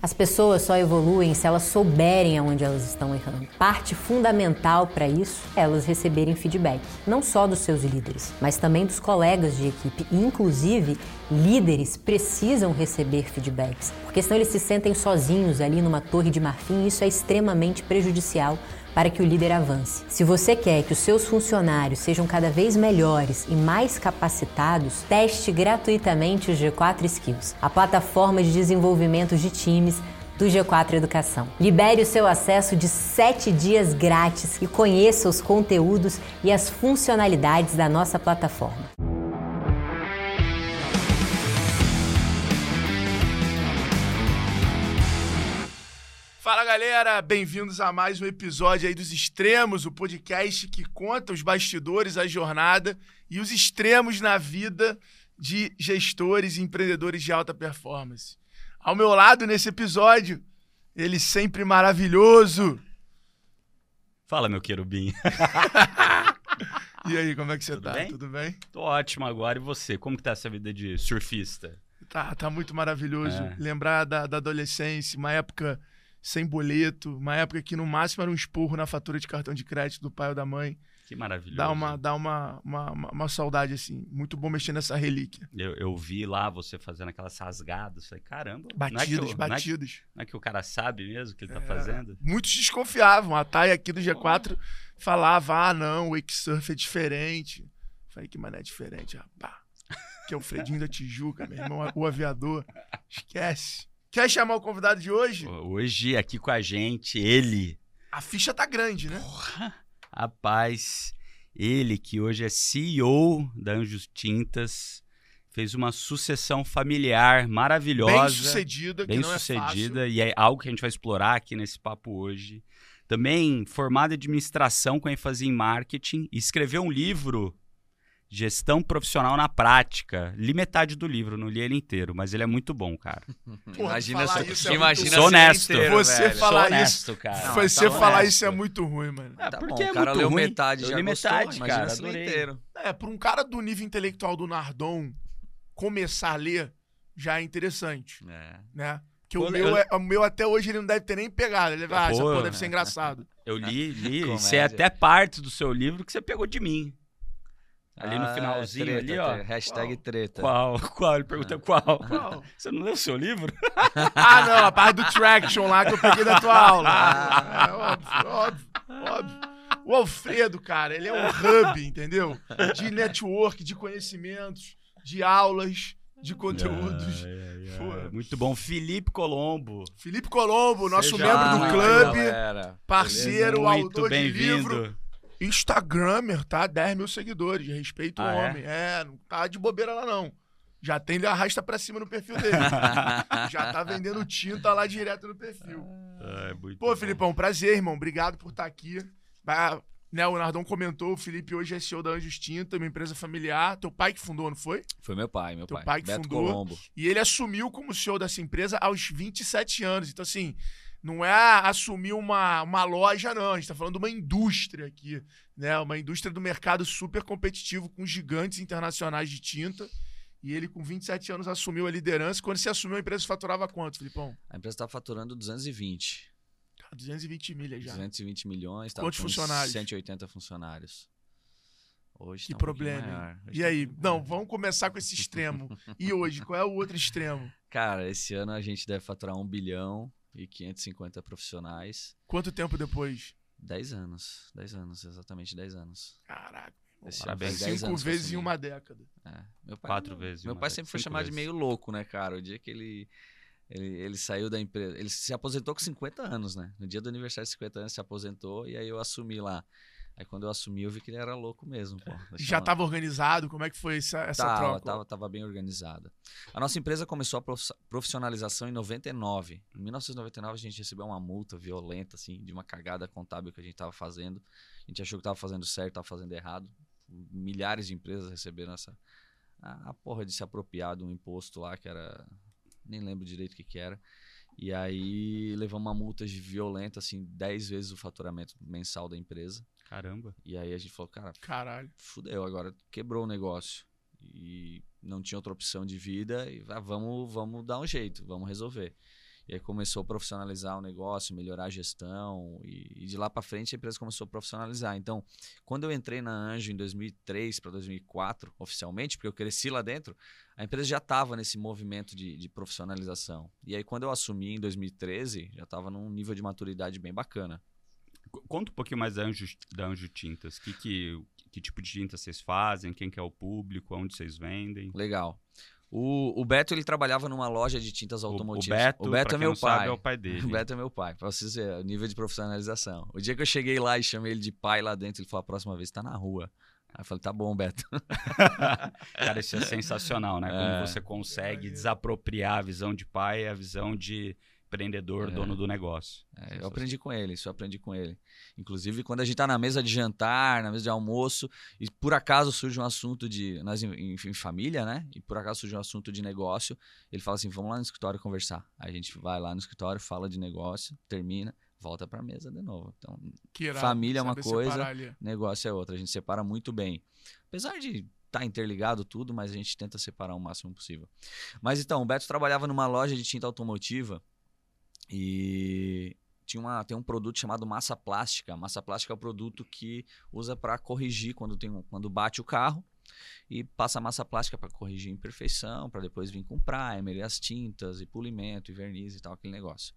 As pessoas só evoluem se elas souberem aonde elas estão errando. Parte fundamental para isso é elas receberem feedback, não só dos seus líderes, mas também dos colegas de equipe. E, inclusive, líderes precisam receber feedbacks, porque senão eles se sentem sozinhos ali numa torre de marfim e isso é extremamente prejudicial para que o líder avance. Se você quer que os seus funcionários sejam cada vez melhores e mais capacitados, teste gratuitamente o G4 Skills, a plataforma de desenvolvimento de times do G4 Educação. Libere o seu acesso de 7 dias grátis e conheça os conteúdos e as funcionalidades da nossa plataforma. Fala galera, bem-vindos a mais um episódio aí dos Extremos, o podcast que conta os bastidores, a jornada e os extremos na vida de gestores e empreendedores de alta performance. Ao meu lado nesse episódio, ele sempre maravilhoso. Fala, meu querubim. e aí, como é que você Tudo tá? bem? Tudo bem? Tô ótimo agora. E você? Como que tá essa vida de surfista? Tá, tá muito maravilhoso. É. Lembrar da, da adolescência, uma época sem boleto, uma época que no máximo era um esporro na fatura de cartão de crédito do pai ou da mãe. Que maravilhoso. Dá uma, dá uma, uma, uma, uma saudade, assim. Muito bom mexer nessa relíquia. Eu, eu vi lá você fazendo aquelas rasgadas. Falei, caramba. não é Batidos, o- não é. Não é que o cara sabe mesmo o que ele tá É. fazendo? Muitos desconfiavam. A Thay aqui do G4 falava: ah, não, o Wakesurf é diferente. Falei, que mané diferente, rapaz. Que é o Fredinho da Tijuca, meu irmão, o aviador. Esquece. Quer chamar o convidado de hoje? Hoje, aqui com a gente, ele. A ficha tá grande, né? Rapaz, ele que hoje é CEO da Anjos Tintas. Fez uma sucessão familiar maravilhosa. Bem sucedida, que bem não é sucedida e é algo que a gente vai explorar aqui nesse papo hoje. Também formada em administração com ênfase em marketing, escreveu um livro Gestão Profissional na Prática. Li metade do livro, não li ele inteiro, mas ele é muito bom, cara. Pô, imagina falar só, isso é imagina muito- Sou honesto. inteiro, Você velho. fala- Falar Sou honesto, isso- cara. Não, Você tá falar honesto. isso é muito ruim, mano. É, Tá porque bom, é o cara muito leu ruim. metade, Eu já li gostou, metade, imagina cara, se adorei. inteiro. É, pra um cara do nível intelectual do Nardon começar a ler já é interessante, É. né? Que Pô, o, meu eu- é- o meu até hoje ele não deve ter nem pegado. Ele vai, ah, essa Pô, porra deve ser engraçado. Eu li, li, isso é até parte do seu livro que você pegou de mim. Ali no Ah, finalzinho, treta, ali, ó. treta. Hashtag Qual? treta. Qual? Qual? Ele pergunta qual. Qual? Você não leu o seu livro? Ah, não, a parte do traction lá que eu peguei da tua aula. É, óbvio, óbvio, óbvio. O Alfredo, cara, ele é um hub, entendeu? De network, de conhecimentos, de aulas, de conteúdos. Ai, ai. Pô. Muito bom. Felipe Colombo. Felipe Colombo, nosso Seja membro do clube, galera. parceiro, Muito autor de livro. Bem-vindo. Instagrammer, tá? 10 mil seguidores, respeito o Ah, é? homem. É? não tá de bobeira lá não. Já tem, ele arrasta pra cima no perfil dele. Já tá vendendo tinta lá direto no perfil. Ai, muito Pô. Filipão, prazer, irmão. Obrigado por estar aqui. Vai- né, o Nardão comentou, o Felipe hoje é CEO da Anjos Tinta, uma empresa familiar. Teu pai que fundou, não foi? Foi meu pai, meu Teu pai. pai que Beto fundou. Colombo. E ele assumiu como CEO dessa empresa aos 27 anos. Então, assim, não é assumir uma, uma loja, não. A gente tá falando de uma indústria aqui, né? Uma indústria do mercado super competitivo com gigantes internacionais de tinta. E ele, com 27 anos, assumiu a liderança. Quando você assumiu, a empresa faturava quanto, Filipão? A empresa tá faturando 220. Cara, 220 milhas já. 220 milhões. Tá Quantos funcionários? 180 funcionários. Hoje Que tá um problema, E tá um aí? Não, vamos começar com esse extremo. E hoje, qual é o outro extremo? Cara, esse ano a gente deve faturar 1 bilhão e 550 profissionais. Quanto tempo depois? 10 anos. 10 anos, exatamente 10 anos. Caraca. Esse Parabéns. faz 10 Cinco anos vezes em uma década. É. Meu pai, Quatro vezes. Meu pai sempre foi cinco chamado de vezes. meio louco, né, cara? O dia que ele, ele, ele saiu da empresa. Ele se aposentou com 50 anos, né? No dia do aniversário de 50 anos, se aposentou e aí eu assumi lá. Aí quando eu assumi, eu vi que ele era louco mesmo, pô. Já estava organizado? Como é que foi essa, essa tava, troca? Tava, tava bem organizada. A nossa empresa começou a profi- profissionalização em 99. Em 1999 a gente recebeu uma multa violenta, assim, de uma cagada contábil que a gente tava fazendo. A gente achou que tava fazendo certo, tava fazendo errado. Milhares de empresas receberam essa... A, a porra de se apropriar de um imposto lá, que era... Nem lembro direito o que que era. E aí levamos uma multa de violenta, assim, 10 vezes o faturamento mensal da empresa. Caramba. E aí a gente falou, cara, Caralho. fudeu, agora quebrou o negócio. E não tinha outra opção de vida, e ah, vamos, vamos dar um jeito, vamos resolver. E aí começou a profissionalizar o negócio, melhorar a gestão. E, e de lá para frente a empresa começou a profissionalizar. Então, quando eu entrei na Anjo em 2003 para 2004, oficialmente, porque eu cresci lá dentro, a empresa já estava nesse movimento de, de, profissionalização. E aí, quando eu assumi em 2013, já estava num nível de maturidade bem bacana. Conta um pouquinho mais da Anjo, da Anjo Tintas. Que, que, que tipo de tinta vocês fazem? Quem que é o público? Onde vocês vendem? Legal. O, o Beto ele trabalhava numa loja de tintas automotivas. O, Beto, o Beto é meu pai. Sabe, é o pai dele. O Beto é meu pai, pra vocês verem o nível de profissionalização. O dia que eu cheguei lá e chamei ele de pai lá dentro, ele falou: a próxima vez tá na rua. Aí eu falei, tá bom, Beto. Cara, isso é sensacional, né? Como é, você consegue desapropriar a visão de pai e a visão de empreendedor, é. dono do negócio. É, eu aprendi com ele, isso eu aprendi com ele. Inclusive, quando a gente está na mesa de jantar, na mesa de almoço, e por acaso surge um assunto de. Nós em, em, família, né? E por acaso surge um assunto de negócio, ele fala assim: vamos lá no escritório conversar. Aí a gente vai lá no escritório, fala de negócio, termina, volta para a mesa de novo. Então, família é uma coisa, negócio é outra. A gente separa muito bem. Apesar de tá interligado tudo, mas a gente tenta separar o máximo possível. Mas então, o Beto trabalhava numa loja de tinta automotiva e tinha uma, tem um produto chamado massa plástica. Massa plástica é o produto que usa para corrigir quando, tem quando bate o carro e passa massa plástica para corrigir imperfeição, para depois vir com primer, e as tintas, e polimento, e verniz e tal, aquele negócio.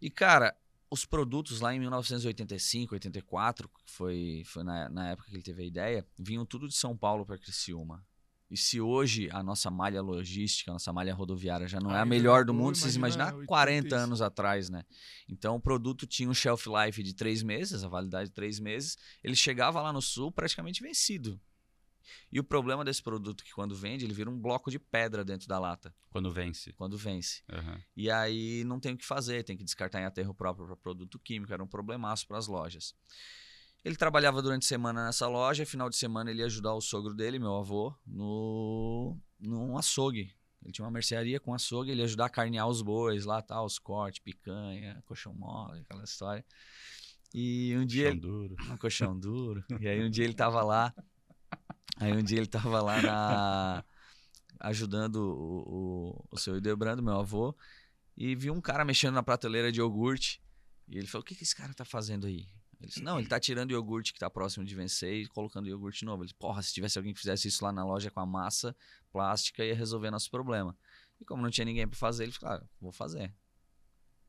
E cara, os produtos lá em 1985, 84, que foi, foi na, na época que ele teve a ideia, vinham tudo de São Paulo para Criciúma. E se hoje a nossa malha logística, a nossa malha rodoviária já não é a melhor do mundo, vocês imaginam 40 anos atrás, né? Então o produto tinha um shelf life de três meses, a validade de três meses. Ele chegava lá no sul praticamente vencido. E o problema desse produto é que quando vende, ele vira um bloco de pedra dentro da lata. Quando vence. Quando vence. Uhum. E aí não tem o que fazer, tem que descartar em aterro próprio para produto químico, era um problemaço para as lojas. Ele trabalhava durante a semana nessa loja, final de semana ele ia ajudar o sogro dele, meu avô, no num açougue. Ele tinha uma mercearia com açougue, ele ia ajudar a carnear os bois lá, tal, os cortes, picanha, colchão mole, aquela história. E um dia. Colchão duro. Um colchão duro. E aí um dia ele tava lá. Aí um dia ele tava lá na, ajudando o, o, o seu Idebrando, meu avô, e viu um cara mexendo na prateleira de iogurte. E ele falou: O que, que esse cara tá fazendo aí? Ele disse, não, ele tá tirando o iogurte que tá próximo de vencer e colocando iogurte novo. Ele disse, porra, se tivesse alguém que fizesse isso lá na loja com a massa plástica, ia resolver nosso problema. E como não tinha ninguém para fazer, ele falou, ah, vou fazer.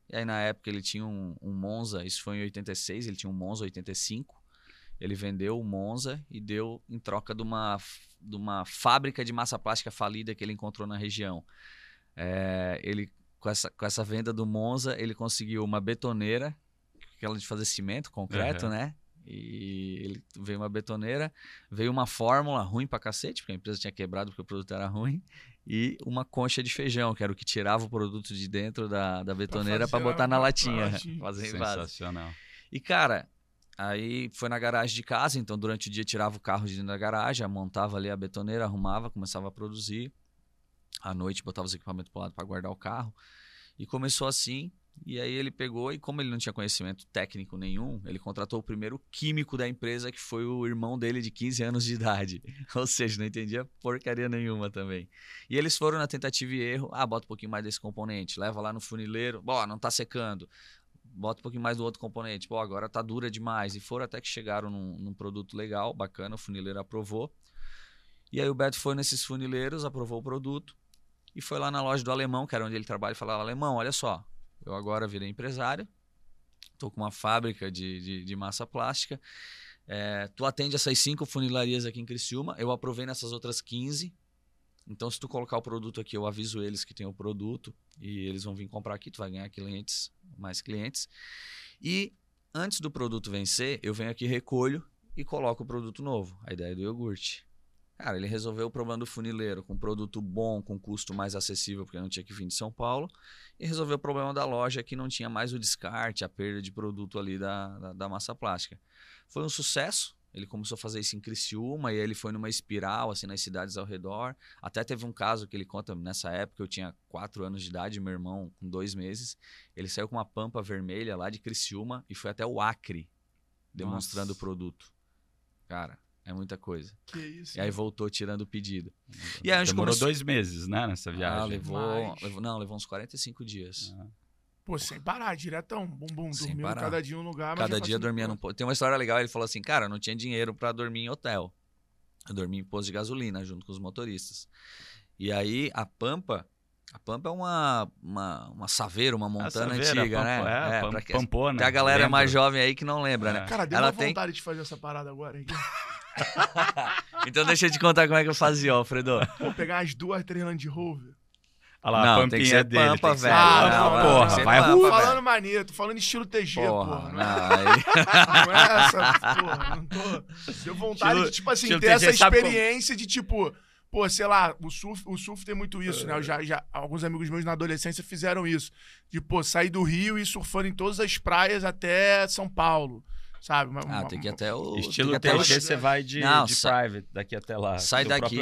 E aí na época ele tinha um, um, Monza, isso foi em 86, ele tinha um Monza 85. Ele vendeu o Monza e deu em troca de uma, de uma fábrica de massa plástica falida que ele encontrou na região. É, ele com essa, com essa venda do Monza, ele conseguiu uma betoneira aquela de fazer cimento, concreto, uhum. né? E ele veio uma betoneira, veio uma fórmula ruim pra cacete, porque a empresa tinha quebrado porque o produto era ruim, e uma concha de feijão, que era o que tirava o produto de dentro da, da betoneira para botar na latinha. Fazer Sensacional. E, cara, aí foi na garagem de casa, então durante o dia tirava o carro de dentro da garagem, montava ali a betoneira, arrumava, começava a produzir. À noite botava os equipamentos pro lado para guardar o carro. E começou assim, e aí ele pegou e como ele não tinha conhecimento técnico nenhum, ele contratou o primeiro químico da empresa, que foi o irmão dele de 15 anos de idade. Ou seja, não entendia porcaria nenhuma também. E eles foram na tentativa e erro, ah, bota um pouquinho mais desse componente, leva lá no funileiro, bom, não tá secando. Bota um pouquinho mais do outro componente. Pô, agora tá dura demais. E foram até que chegaram num, num produto legal, bacana, o funileiro aprovou. E aí o Beto foi nesses funileiros, aprovou o produto e foi lá na loja do alemão, que era onde ele trabalha, e falou: Alemão, olha só, eu agora virei empresário, estou com uma fábrica de, de, de massa plástica. É, tu atende essas cinco funilarias aqui em Criciúma, eu aprovei nessas outras 15. Então, se tu colocar o produto aqui, eu aviso eles que tem o produto e eles vão vir comprar aqui, tu vai ganhar clientes, mais clientes. E antes do produto vencer, eu venho aqui, recolho e coloco o produto novo. A ideia é do iogurte. Cara, ele resolveu o problema do funileiro com produto bom, com custo mais acessível, porque não tinha que vir de São Paulo, e resolveu o problema da loja que não tinha mais o descarte, a perda de produto ali da, da, da massa plástica. Foi um sucesso, ele começou a fazer isso em Criciúma e ele foi numa espiral, assim, nas cidades ao redor. Até teve um caso que ele conta, nessa época eu tinha quatro anos de idade, meu irmão com dois meses. Ele saiu com uma pampa vermelha lá de Criciúma e foi até o Acre, demonstrando Nossa. o produto. Cara, É muita coisa. Que isso. E aí voltou tirando o pedido. E aí a gente Demorou começou- dois meses, né, nessa viagem. Ah, levou, levou- Não, levou uns 45 dias. Ah. Pô, sem parar, diretão. Bum, bum, Sem dormindo parar. cada dia um lugar. Cada dia dormia num posto. Tem uma história legal, ele falou assim, cara, eu não tinha dinheiro pra dormir em hotel. Eu dormi em posto de gasolina junto com os motoristas. E aí a Pampa, a Pampa é uma, uma, uma saveira, uma A montana Saveira, antiga, Pampo- né? É, Pam- pra que- Pampona. Tem a galera lembro. mais jovem aí que não lembra, né? É. Cara, deu Ela uma tem- vontade de fazer essa parada agora. hein? Então deixa eu te contar como é que eu fazia, Alfredo. Vou pegar umas duas, três Land Rover. Olha lá, a Não, pampinha tem que ser dele. Pampa, tem que ser velho. Pampa, Não, não, porra, ser vai Pampa, rua. velho. falando maneiro, tô falando estilo TG, Porra, porra. Não, não, é, não é essa, porra. Não tô. Deu vontade Estilo- de, tipo assim, ter essa TG, como- experiência de, tipo, pô, sei lá, o surf, o surf tem muito isso, né? Eu já, já, alguns amigos meus na adolescência fizeram isso. De, pô, sair do Rio e ir surfando em todas as praias até São Paulo. Sabe? Uma- Ah, uma- tem que ir até o. Estilo tem que ir até o- TG, você vai de, Não, de sa- private daqui até lá. sai daqui.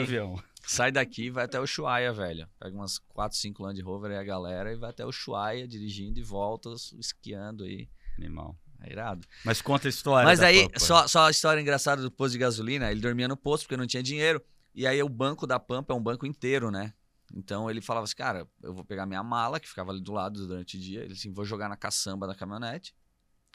Sai daqui e vai até o Ushuaia, velho. Pega umas 4, 5 Land Rover aí a galera e vai até o Ushuaia dirigindo e volta esquiando aí. Animal. É irado. Mas conta a história Mas da aí, Pampa. só, só a história engraçada do posto de gasolina, ele dormia no posto porque não tinha dinheiro. E aí o banco da Pampa é um banco inteiro, né? Então ele falava assim, cara, eu vou pegar minha mala, que ficava ali do lado durante o dia. Ele assim, vou jogar na caçamba da caminhonete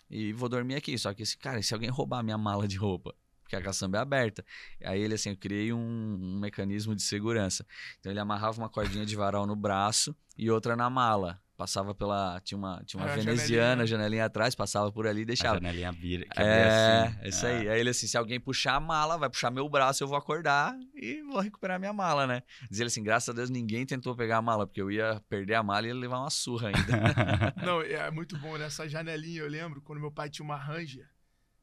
e vou dormir aqui. Só que esse cara, se alguém roubar minha mala de roupa? Porque a caçamba é aberta. Aí ele assim, eu criei um, um mecanismo de segurança. Então ele amarrava uma cordinha de varal no braço e outra na mala. Passava pela. Tinha uma, tinha uma veneziana, janelinha. janelinha atrás, passava por ali e A deixava. janelinha vira. que É, assim. é isso aí. Aí ele assim, se alguém puxar a mala, vai puxar meu braço, eu vou acordar e vou recuperar minha mala, né? Diz ele assim, graças a Deus ninguém tentou pegar a mala, porque eu ia perder a mala e ia levar uma surra ainda. Não, é muito bom nessa janelinha. Eu lembro quando meu pai tinha uma Ranger,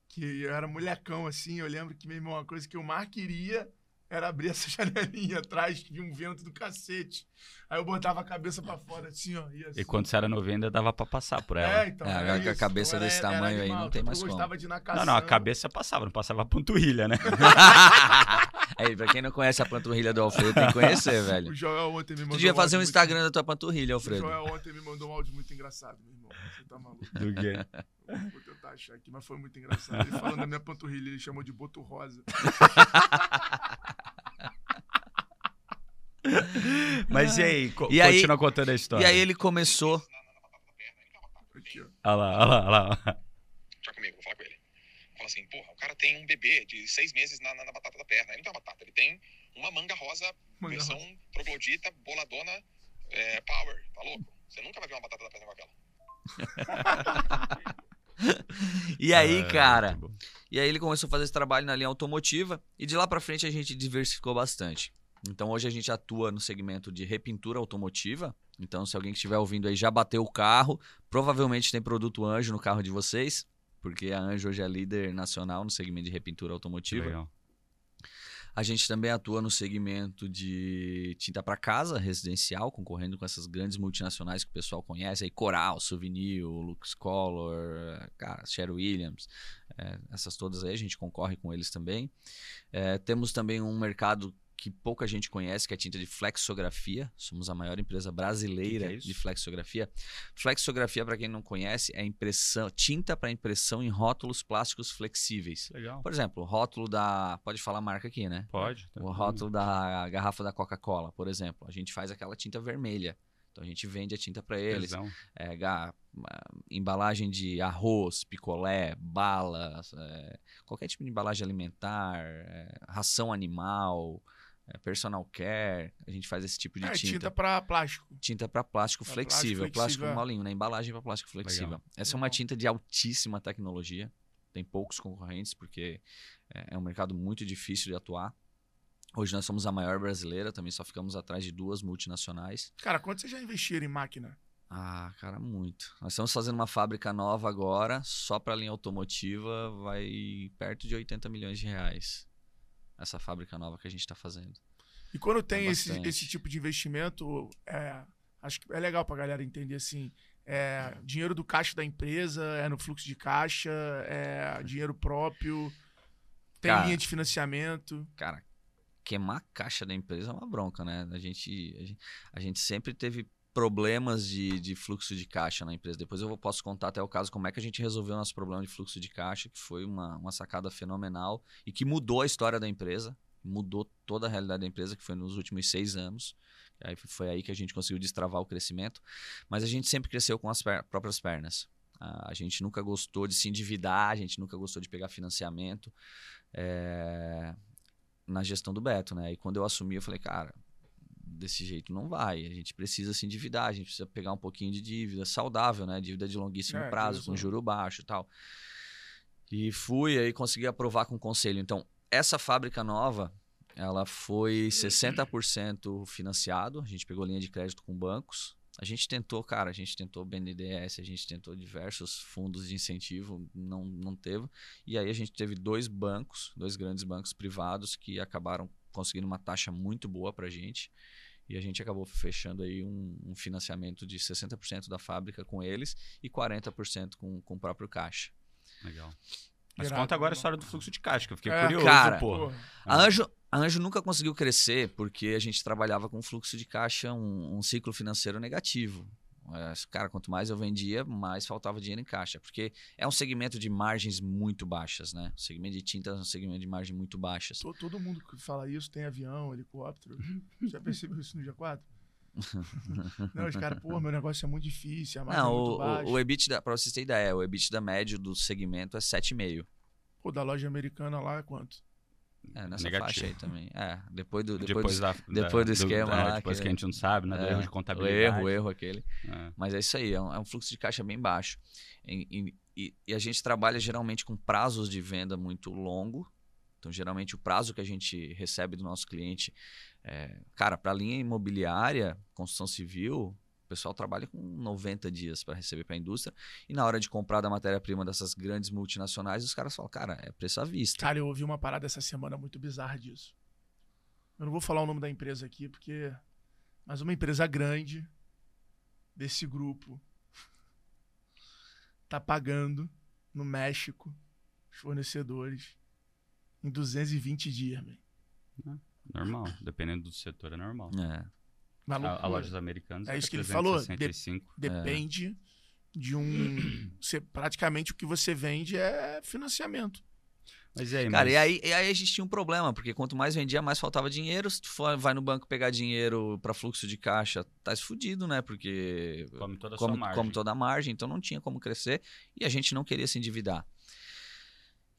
que eu era molecão assim. Eu lembro que, meu irmão, uma coisa que eu mais queria era abrir essa janelinha atrás, que vinha um vento do cacete. Aí eu botava a cabeça pra fora assim, ó. assim. E quando você era novinho, ainda dava pra passar por ela. É, então. É, era agora com a isso. cabeça Então desse era- era tamanho aí, animal, não tem mais eu como. gostava de ir na Não, caçamba. não, a cabeça passava, não passava a panturrilha, né? aí, pra quem não conhece a panturrilha do Alfredo, tem que conhecer, O velho. Joel ontem me mandou Tu devia fazer um áudio Instagram da tua panturrilha, Muito... O Alfredo. Joel ontem me mandou um áudio muito engraçado, meu irmão. Você tá maluco. Do quê? Vou tentar achar aqui, mas foi muito engraçado. Ele falando da minha panturrilha, ele chamou de boto rosa. Mas e aí? Co E aí- continua contando a história. E aí ele começou. Aqui, ó. Olha lá, olha lá, olha lá. Comigo, vou falar com ele. Fala assim, porra, o cara tem um bebê de seis meses na, na, na batata da perna. Ele não tem uma batata, ele tem uma manga rosa, Manga versão troglodita, boladona, é, power. Tá louco? Você nunca vai ver uma batata da perna com aquela. E aí, É, cara. E aí ele começou a fazer esse trabalho na linha automotiva e de lá pra frente a gente diversificou bastante. Então hoje a gente atua no segmento de repintura automotiva. Então se alguém que estiver ouvindo aí já bateu o carro, provavelmente tem produto Anjo no carro de vocês, porque a Anjo hoje é líder nacional no segmento de repintura automotiva. legal. A gente também atua no segmento de tinta para casa, residencial, concorrendo com essas grandes multinacionais que o pessoal conhece, aí Coral, Souvenir, Lux Color, cara, Sher Williams, é, essas todas aí a gente concorre com eles também. É, temos também um mercado que pouca gente conhece, que é a tinta de flexografia. Somos a maior empresa brasileira Que que é de flexografia. Flexografia, para quem não conhece, é impressão, tinta para impressão em rótulos plásticos flexíveis. Legal. Por exemplo, o rótulo da. Pode falar a marca aqui, né? Pode. tá O rótulo da garrafa da Coca-Cola, por exemplo. A gente faz aquela tinta vermelha. Então a gente vende a tinta para eles. É, ga- embalagem de arroz, picolé, balas, é, qualquer tipo de embalagem alimentar, é, ração animal, personal care. A gente faz esse tipo de É, tinta. tinta pra plástico. Tinta para plástico Pra flexível, plástico plástico flexível, é. molinho, né? Embalagem para plástico flexível. Legal. Essa é uma Legal. tinta de altíssima tecnologia. Tem poucos concorrentes porque é é um mercado muito difícil de atuar. Hoje nós somos a maior brasileira, também só ficamos atrás de duas multinacionais. Cara, quanto vocês já investiram em máquina? Ah, cara, muito. Nós estamos fazendo uma fábrica nova agora, só para linha automotiva, vai perto de 80 milhões de reais. Essa fábrica nova que a gente está fazendo. E quando tem esse, bastante. esse tipo de investimento, é, acho que é legal pra galera entender assim. É dinheiro do caixa da empresa, é no fluxo de caixa, é dinheiro próprio, tem Cara. linha de financiamento. Cara, queimar a caixa da empresa é uma bronca, né? A gente, a gente, a gente sempre teve problemas de, de fluxo de caixa na empresa. Depois eu posso contar até o caso como é que a gente resolveu nosso problema de fluxo de caixa, que foi uma, uma sacada fenomenal e que mudou a história da empresa, mudou toda a realidade da empresa, que foi nos últimos seis anos. Aí foi aí que a gente conseguiu destravar o crescimento. Mas a gente sempre cresceu com as per- próprias pernas. A a gente nunca gostou de se endividar, a gente nunca gostou de pegar financiamento é, na gestão do Beto, né? E quando eu assumi, eu falei, cara, desse jeito não vai. A gente precisa se endividar, a gente precisa pegar um pouquinho de dívida saudável, né? Dívida de longuíssimo É, prazo, com juro baixo e tal. E fui aí consegui aprovar com o conselho. Então, essa fábrica nova, ela foi 60% financiado. A gente pegou linha de crédito com bancos. A gente tentou, cara, a gente tentou BNDES, a gente tentou diversos fundos de incentivo, não, não teve. E aí a gente teve dois bancos, dois grandes bancos privados que acabaram conseguindo uma taxa muito boa pra gente. E a gente acabou fechando aí um, um financiamento de 60% da fábrica com eles e 40% com, com o próprio caixa. Legal. Mas Irado, conta agora a irmão. história do fluxo de caixa, que eu fiquei É, curioso, cara, pô. Porra. A Anjo, a Anjo nunca conseguiu crescer porque a gente trabalhava com fluxo de caixa, um, um ciclo financeiro negativo. Cara, quanto mais eu vendia, mais faltava dinheiro em caixa. Porque é um segmento de margens muito baixas, né? O segmento de tintas é um segmento de margem muito baixas. To- Todo mundo que fala isso tem avião, helicóptero. Já percebeu isso no dia 4? Não, os caras, pô, meu negócio é muito difícil, a margem Não, é muito o, baixa. o, o EBITDA, pra vocês terem ideia, o EBITDA médio do segmento é 7,5. Pô, da loja americana lá é quanto? É, nessa Negativo. faixa aí também. É, depois do, Depois, depois, do, da, depois do esquema é, lá, Depois que- que a gente não sabe, né? Do é, erro de o contabilidade. erro, o erro aquele. É. Mas é isso aí, é um, é um fluxo de caixa bem baixo. E, e- e- a gente trabalha geralmente com prazos de venda muito longo. Então, geralmente, o prazo que a gente recebe do nosso cliente, é, cara, para a linha imobiliária, construção civil, o pessoal trabalha com 90 dias para receber para a indústria. E na hora de comprar da matéria-prima dessas grandes multinacionais, os caras falam, cara, é preço à vista. Cara, eu ouvi uma parada essa semana muito bizarra disso. Eu não vou falar o nome da empresa aqui, porque. Mas uma empresa grande desse grupo tá pagando no México os fornecedores em 220 dias, man. Normal. Dependendo do setor, é normal. É. A, a lojas americanas É isso que ele 365. Depende de um. Você, praticamente o que você vende é financiamento. Mas e aí, Cara, mas... e aí, e aí a gente tinha um problema, porque quanto mais vendia, mais faltava dinheiro. Se tu for, vai no banco pegar dinheiro para fluxo de caixa, tá fudido, né? Porque come toda a come, sua margem. come toda a margem, então não tinha como crescer e a gente não queria se endividar.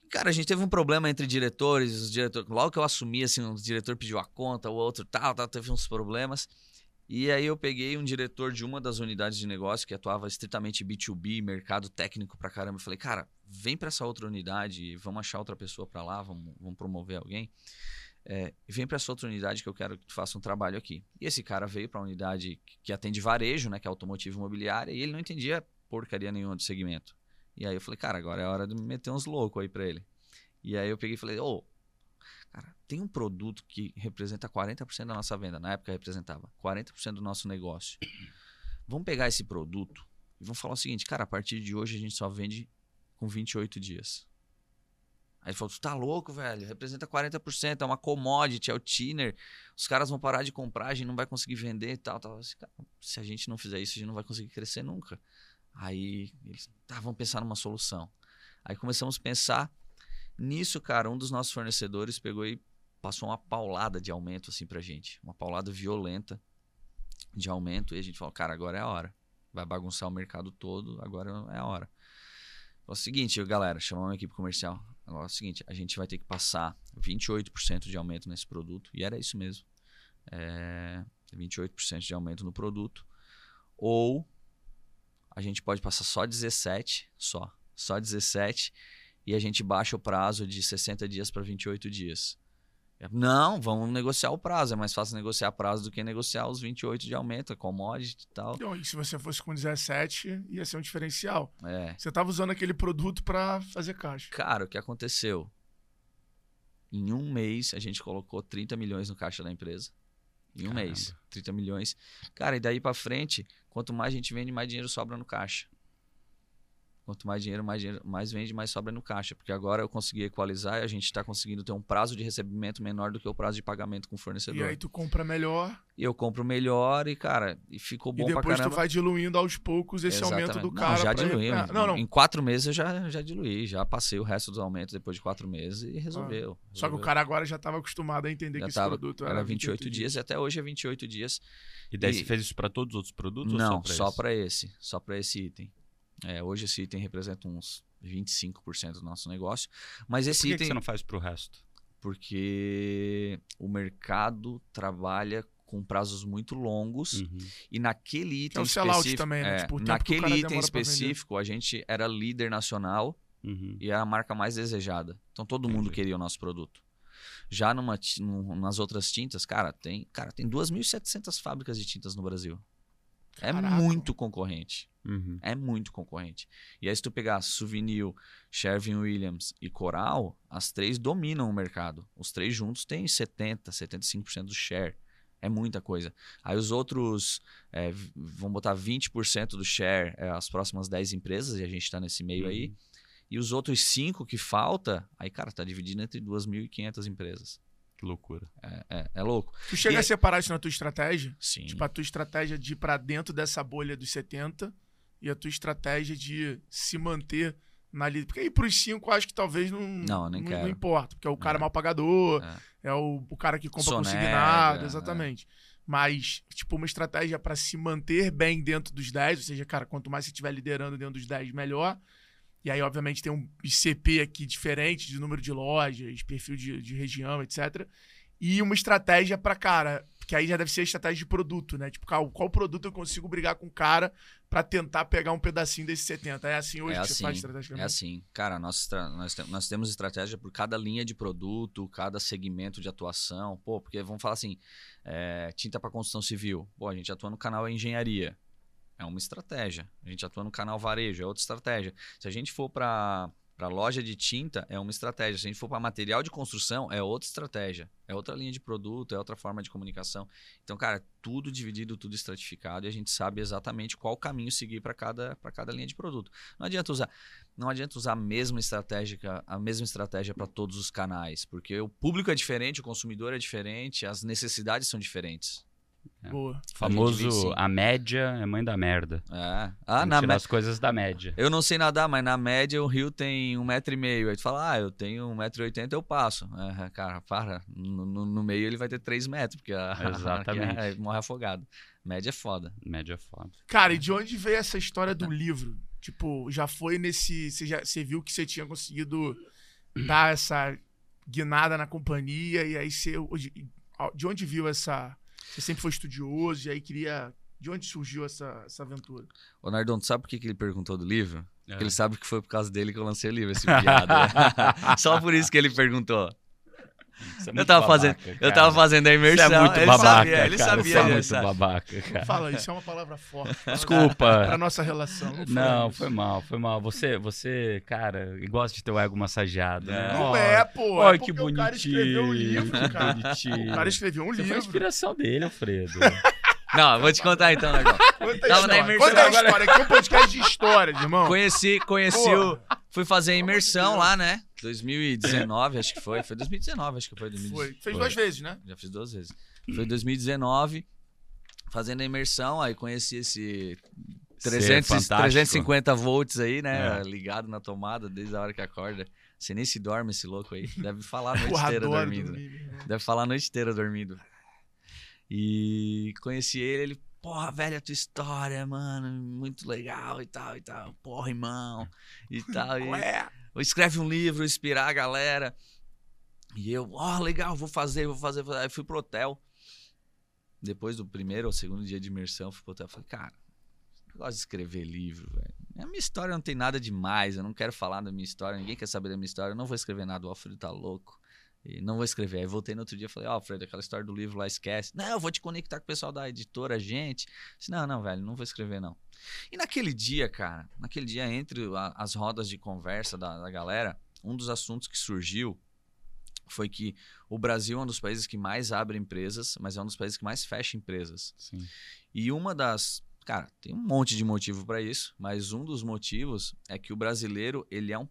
Cara, a gente teve um problema entre diretores, os diretores, logo que eu assumi, assim, um diretor pediu a conta, o outro tal, tal, teve uns problemas. E aí eu peguei um diretor de uma das unidades de negócio que atuava estritamente B2B, mercado técnico pra caramba, e falei, cara, vem pra essa outra unidade, vamos achar outra pessoa pra lá, vamos, vamos promover alguém. É, vem pra essa outra unidade que eu quero que tu faça um trabalho aqui. E esse cara veio pra unidade que- atende varejo, né, que é automotivo imobiliária, e ele não entendia porcaria nenhuma do segmento. E aí eu falei, cara, agora é hora de meter uns loucos aí pra ele. E aí eu peguei e falei, ô, cara, tem um produto que representa 40% da nossa venda. Na época representava 40% do nosso negócio. Vamos pegar esse produto e vamos falar o seguinte, cara, a partir de hoje a gente só vende com 28 dias. Aí ele falou, tu tá louco, velho? Representa 40%, é uma commodity, é o thinner. Os caras vão parar de comprar, a gente não vai conseguir vender e tal. tal. "Cara, se a gente não fizer isso, a gente não vai conseguir crescer nunca. Aí eles, tá, vamos pensar numa solução. Aí começamos a pensar. Nisso, cara, um dos nossos fornecedores pegou e passou uma paulada de aumento assim pra gente. Uma paulada violenta de aumento. E a gente falou, cara, agora é a hora. Vai bagunçar o mercado todo, agora é a hora. É o seguinte, galera, chamamos uma equipe comercial. Agora é o seguinte, a gente vai ter que passar 28% de aumento nesse produto. E era isso mesmo. É, 28% de aumento no produto. Ou a gente pode passar só 17, só, só 17, e a gente baixa o prazo de 60 dias para 28 dias. É, Não, vamos negociar o prazo. É mais fácil negociar prazo do que negociar os 28 de aumento, é commodity e tal. Então, e se você fosse com 17, ia ser um diferencial. É. Você tava usando aquele produto pra fazer caixa. Cara, o que aconteceu? Em um mês, a gente colocou 30 milhões no caixa da empresa. Em um Caramba. mês, 30 milhões. Cara, e daí pra frente, quanto mais a gente vende, mais dinheiro sobra no caixa. Quanto mais dinheiro, mais dinheiro, mais vende, mais sobra no caixa. Porque agora eu consegui equalizar e a gente está conseguindo ter um prazo de recebimento menor do que o prazo de pagamento com o E fornecedor. aí tu compra melhor E eu compro melhor e, cara, e ficou bom e pra depois caramba. tu vai diluindo aos poucos esse aumento do Exatamente. cara. Não, já pra- diluí. É, Não, não. Em quatro meses eu já, já diluí. Já passei o resto dos aumentos depois de quatro meses e resolveu. Só que o cara agora já estava acostumado a entender Já que esse tava- produto era era 28 dias e até hoje é 28 dias. E daí E- você fez isso pra todos os outros produtos? ou Não, só só esse? para esse. Só para esse item. É, hoje esse item representa uns 25% do nosso negócio. Mas Por esse que, que item. você não faz pro resto? Porque o mercado trabalha com prazos muito longos Uhum. e naquele item é o sellout específico, também, né? é, Tipo, o que o naquele item específico a gente era líder nacional Uhum. e era a marca mais desejada. Então todo mundo Entendi. queria o nosso produto. Já numa, num- nas outras tintas, cara, tem, cara, tem 2.700 fábricas de tintas no Brasil. É Caraca. muito concorrente. Uhum. É muito concorrente. E aí, se tu pegar Souvenir, Sherwin Williams e Coral, as três dominam o mercado. Os três juntos têm 70%, 75% do share. É muita coisa. Aí os outros é, vão botar 20% do share, é, as próximas 10 empresas, e a gente está nesse meio aí. Uhum. E os outros cinco que falta, aí, cara, tá dividido entre 2.500 empresas. Que loucura. É, é- é louco. Tu chega E- a separar isso na tua estratégia? Sim. Tipo, a tua estratégia de ir pra dentro dessa bolha dos 70 e a tua estratégia de se manter na lista. Porque aí pros cinco, acho que talvez não, Não, nem não, quero. importa. Porque é o cara É. mal pagador, É. é o, o cara que compra Sonega, consignado, é. exatamente. Mas, tipo, uma estratégia pra se manter bem dentro dos 10, ou seja, cara, quanto mais você estiver liderando dentro dos 10, melhor. E aí, obviamente, tem um ICP aqui diferente de número de lojas, perfil de, de região, etc. E uma estratégia pra, cara, que aí já deve ser estratégia de produto, né? Tipo, qual, qual produto eu consigo brigar com o cara pra tentar pegar um pedacinho desse 70? É assim hoje É que você faz assim, estrategicamente? É assim, cara, nós, nós, nós temos estratégia por cada linha de produto, cada segmento de atuação. Pô, porque vamos falar assim, é, tinta para construção civil. Pô, a gente atua no canal engenharia. É uma estratégia. A gente atua no canal varejo, é outra estratégia. Se a gente for para para loja de tinta, é uma estratégia. Se a gente for para material de construção, é outra estratégia. É outra linha de produto, é outra forma de comunicação. Então, cara, tudo dividido, tudo estratificado e a gente sabe exatamente qual caminho seguir para cada, cada linha de produto. Não adianta usar, não adianta usar a mesma estratégia, a mesma estratégia para todos os canais, porque o público é diferente, o consumidor é diferente, as necessidades são diferentes. Boa. Famoso, sim. a média é mãe da merda. É. Ah, na me- as coisas da média. Eu não sei nadar, mas na média o rio tem um metro e meio. Aí tu fala, ah, eu tenho um metro e oitenta, eu passo. É, cara, para. No, no- no meio ele vai ter três metros, porque a, Exatamente. é, morre afogado. Média é foda. Média é foda. Cara, e de onde veio essa história do livro? Tipo, já foi nesse. Você, já, você viu que você tinha conseguido dar essa guinada na companhia, e aí você. De onde viu essa. Você sempre foi estudioso, e aí queria. De onde surgiu essa, essa aventura? Ô, Nardon, tu sabe por que, que ele perguntou do livro? É. Porque ele sabe que foi por causa dele que eu lancei o livro, esse piada. Só por isso que ele perguntou. É Eu tava, babaca, fazendo, eu cara. tava fazendo a imersão. é muito ele babaca, sabia, ele cara. sabia. Você é muito sabe. babaca, cara. fala, isso é uma palavra forte. Pra Desculpa. nossa relação. Não, fala Não, isso. foi mal, foi mal. Você, você, cara, gosta de ter o ego massageado, né? Não Ó, é, pô. Olha é que porque O cara escreveu um bonitinho, livro, cara. bonitinho. O cara escreveu um Você foi a livro. inspiração dele, Alfredo. Não, eu vou te contar então. Conta a Tava na história. imersão Conta a agora. história. Aqui é um podcast de histórias, irmão. Conheci, conheci Porra. o. Fui fazer a imersão lá, né? 2019, acho que foi. Foi 2019, acho que foi. 2019. Foi. Fez Foi. duas vezes, né? Já fiz duas vezes. Foi 2019, fazendo a imersão, aí conheci esse 300, fantástico. 350 volts aí, né? É. Ligado na tomada desde a hora que acorda. Você nem se dorme esse louco aí. Deve falar a noite Porra, inteira dormindo. dormir, irmão. Deve falar a noite inteira dormindo. E conheci ele, ele, porra, velho, a tua história, mano, muito legal e tal e tal. Porra, irmão, e tal. E Ué. Escreve um livro, inspirar a galera. E eu, ó, legal, vou fazer, vou fazer. vou fazer. Aí fui pro hotel. Depois do primeiro ou segundo dia de imersão, fui pro hotel. Falei, cara, eu gosto de escrever livro, velho. A minha história não tem nada demais. Eu não quero falar da minha história. Ninguém quer saber da minha história. Eu não vou escrever nada. O Alfredo tá louco. E não vou escrever. Aí voltei no outro dia e falei, ó, Alfredo, aquela história do livro lá, esquece. Não, eu vou te conectar com o pessoal da editora, gente. Disse, não, não, velho, não vou escrever, não. E naquele dia, cara, naquele dia, entre as rodas de conversa da, da galera, um dos assuntos que surgiu foi que o Brasil é um dos países que mais abre empresas, mas é um dos países que mais fecha empresas. Sim. E uma das Cara, tem um monte de motivo para isso, mas um dos motivos é que o brasileiro, ele é um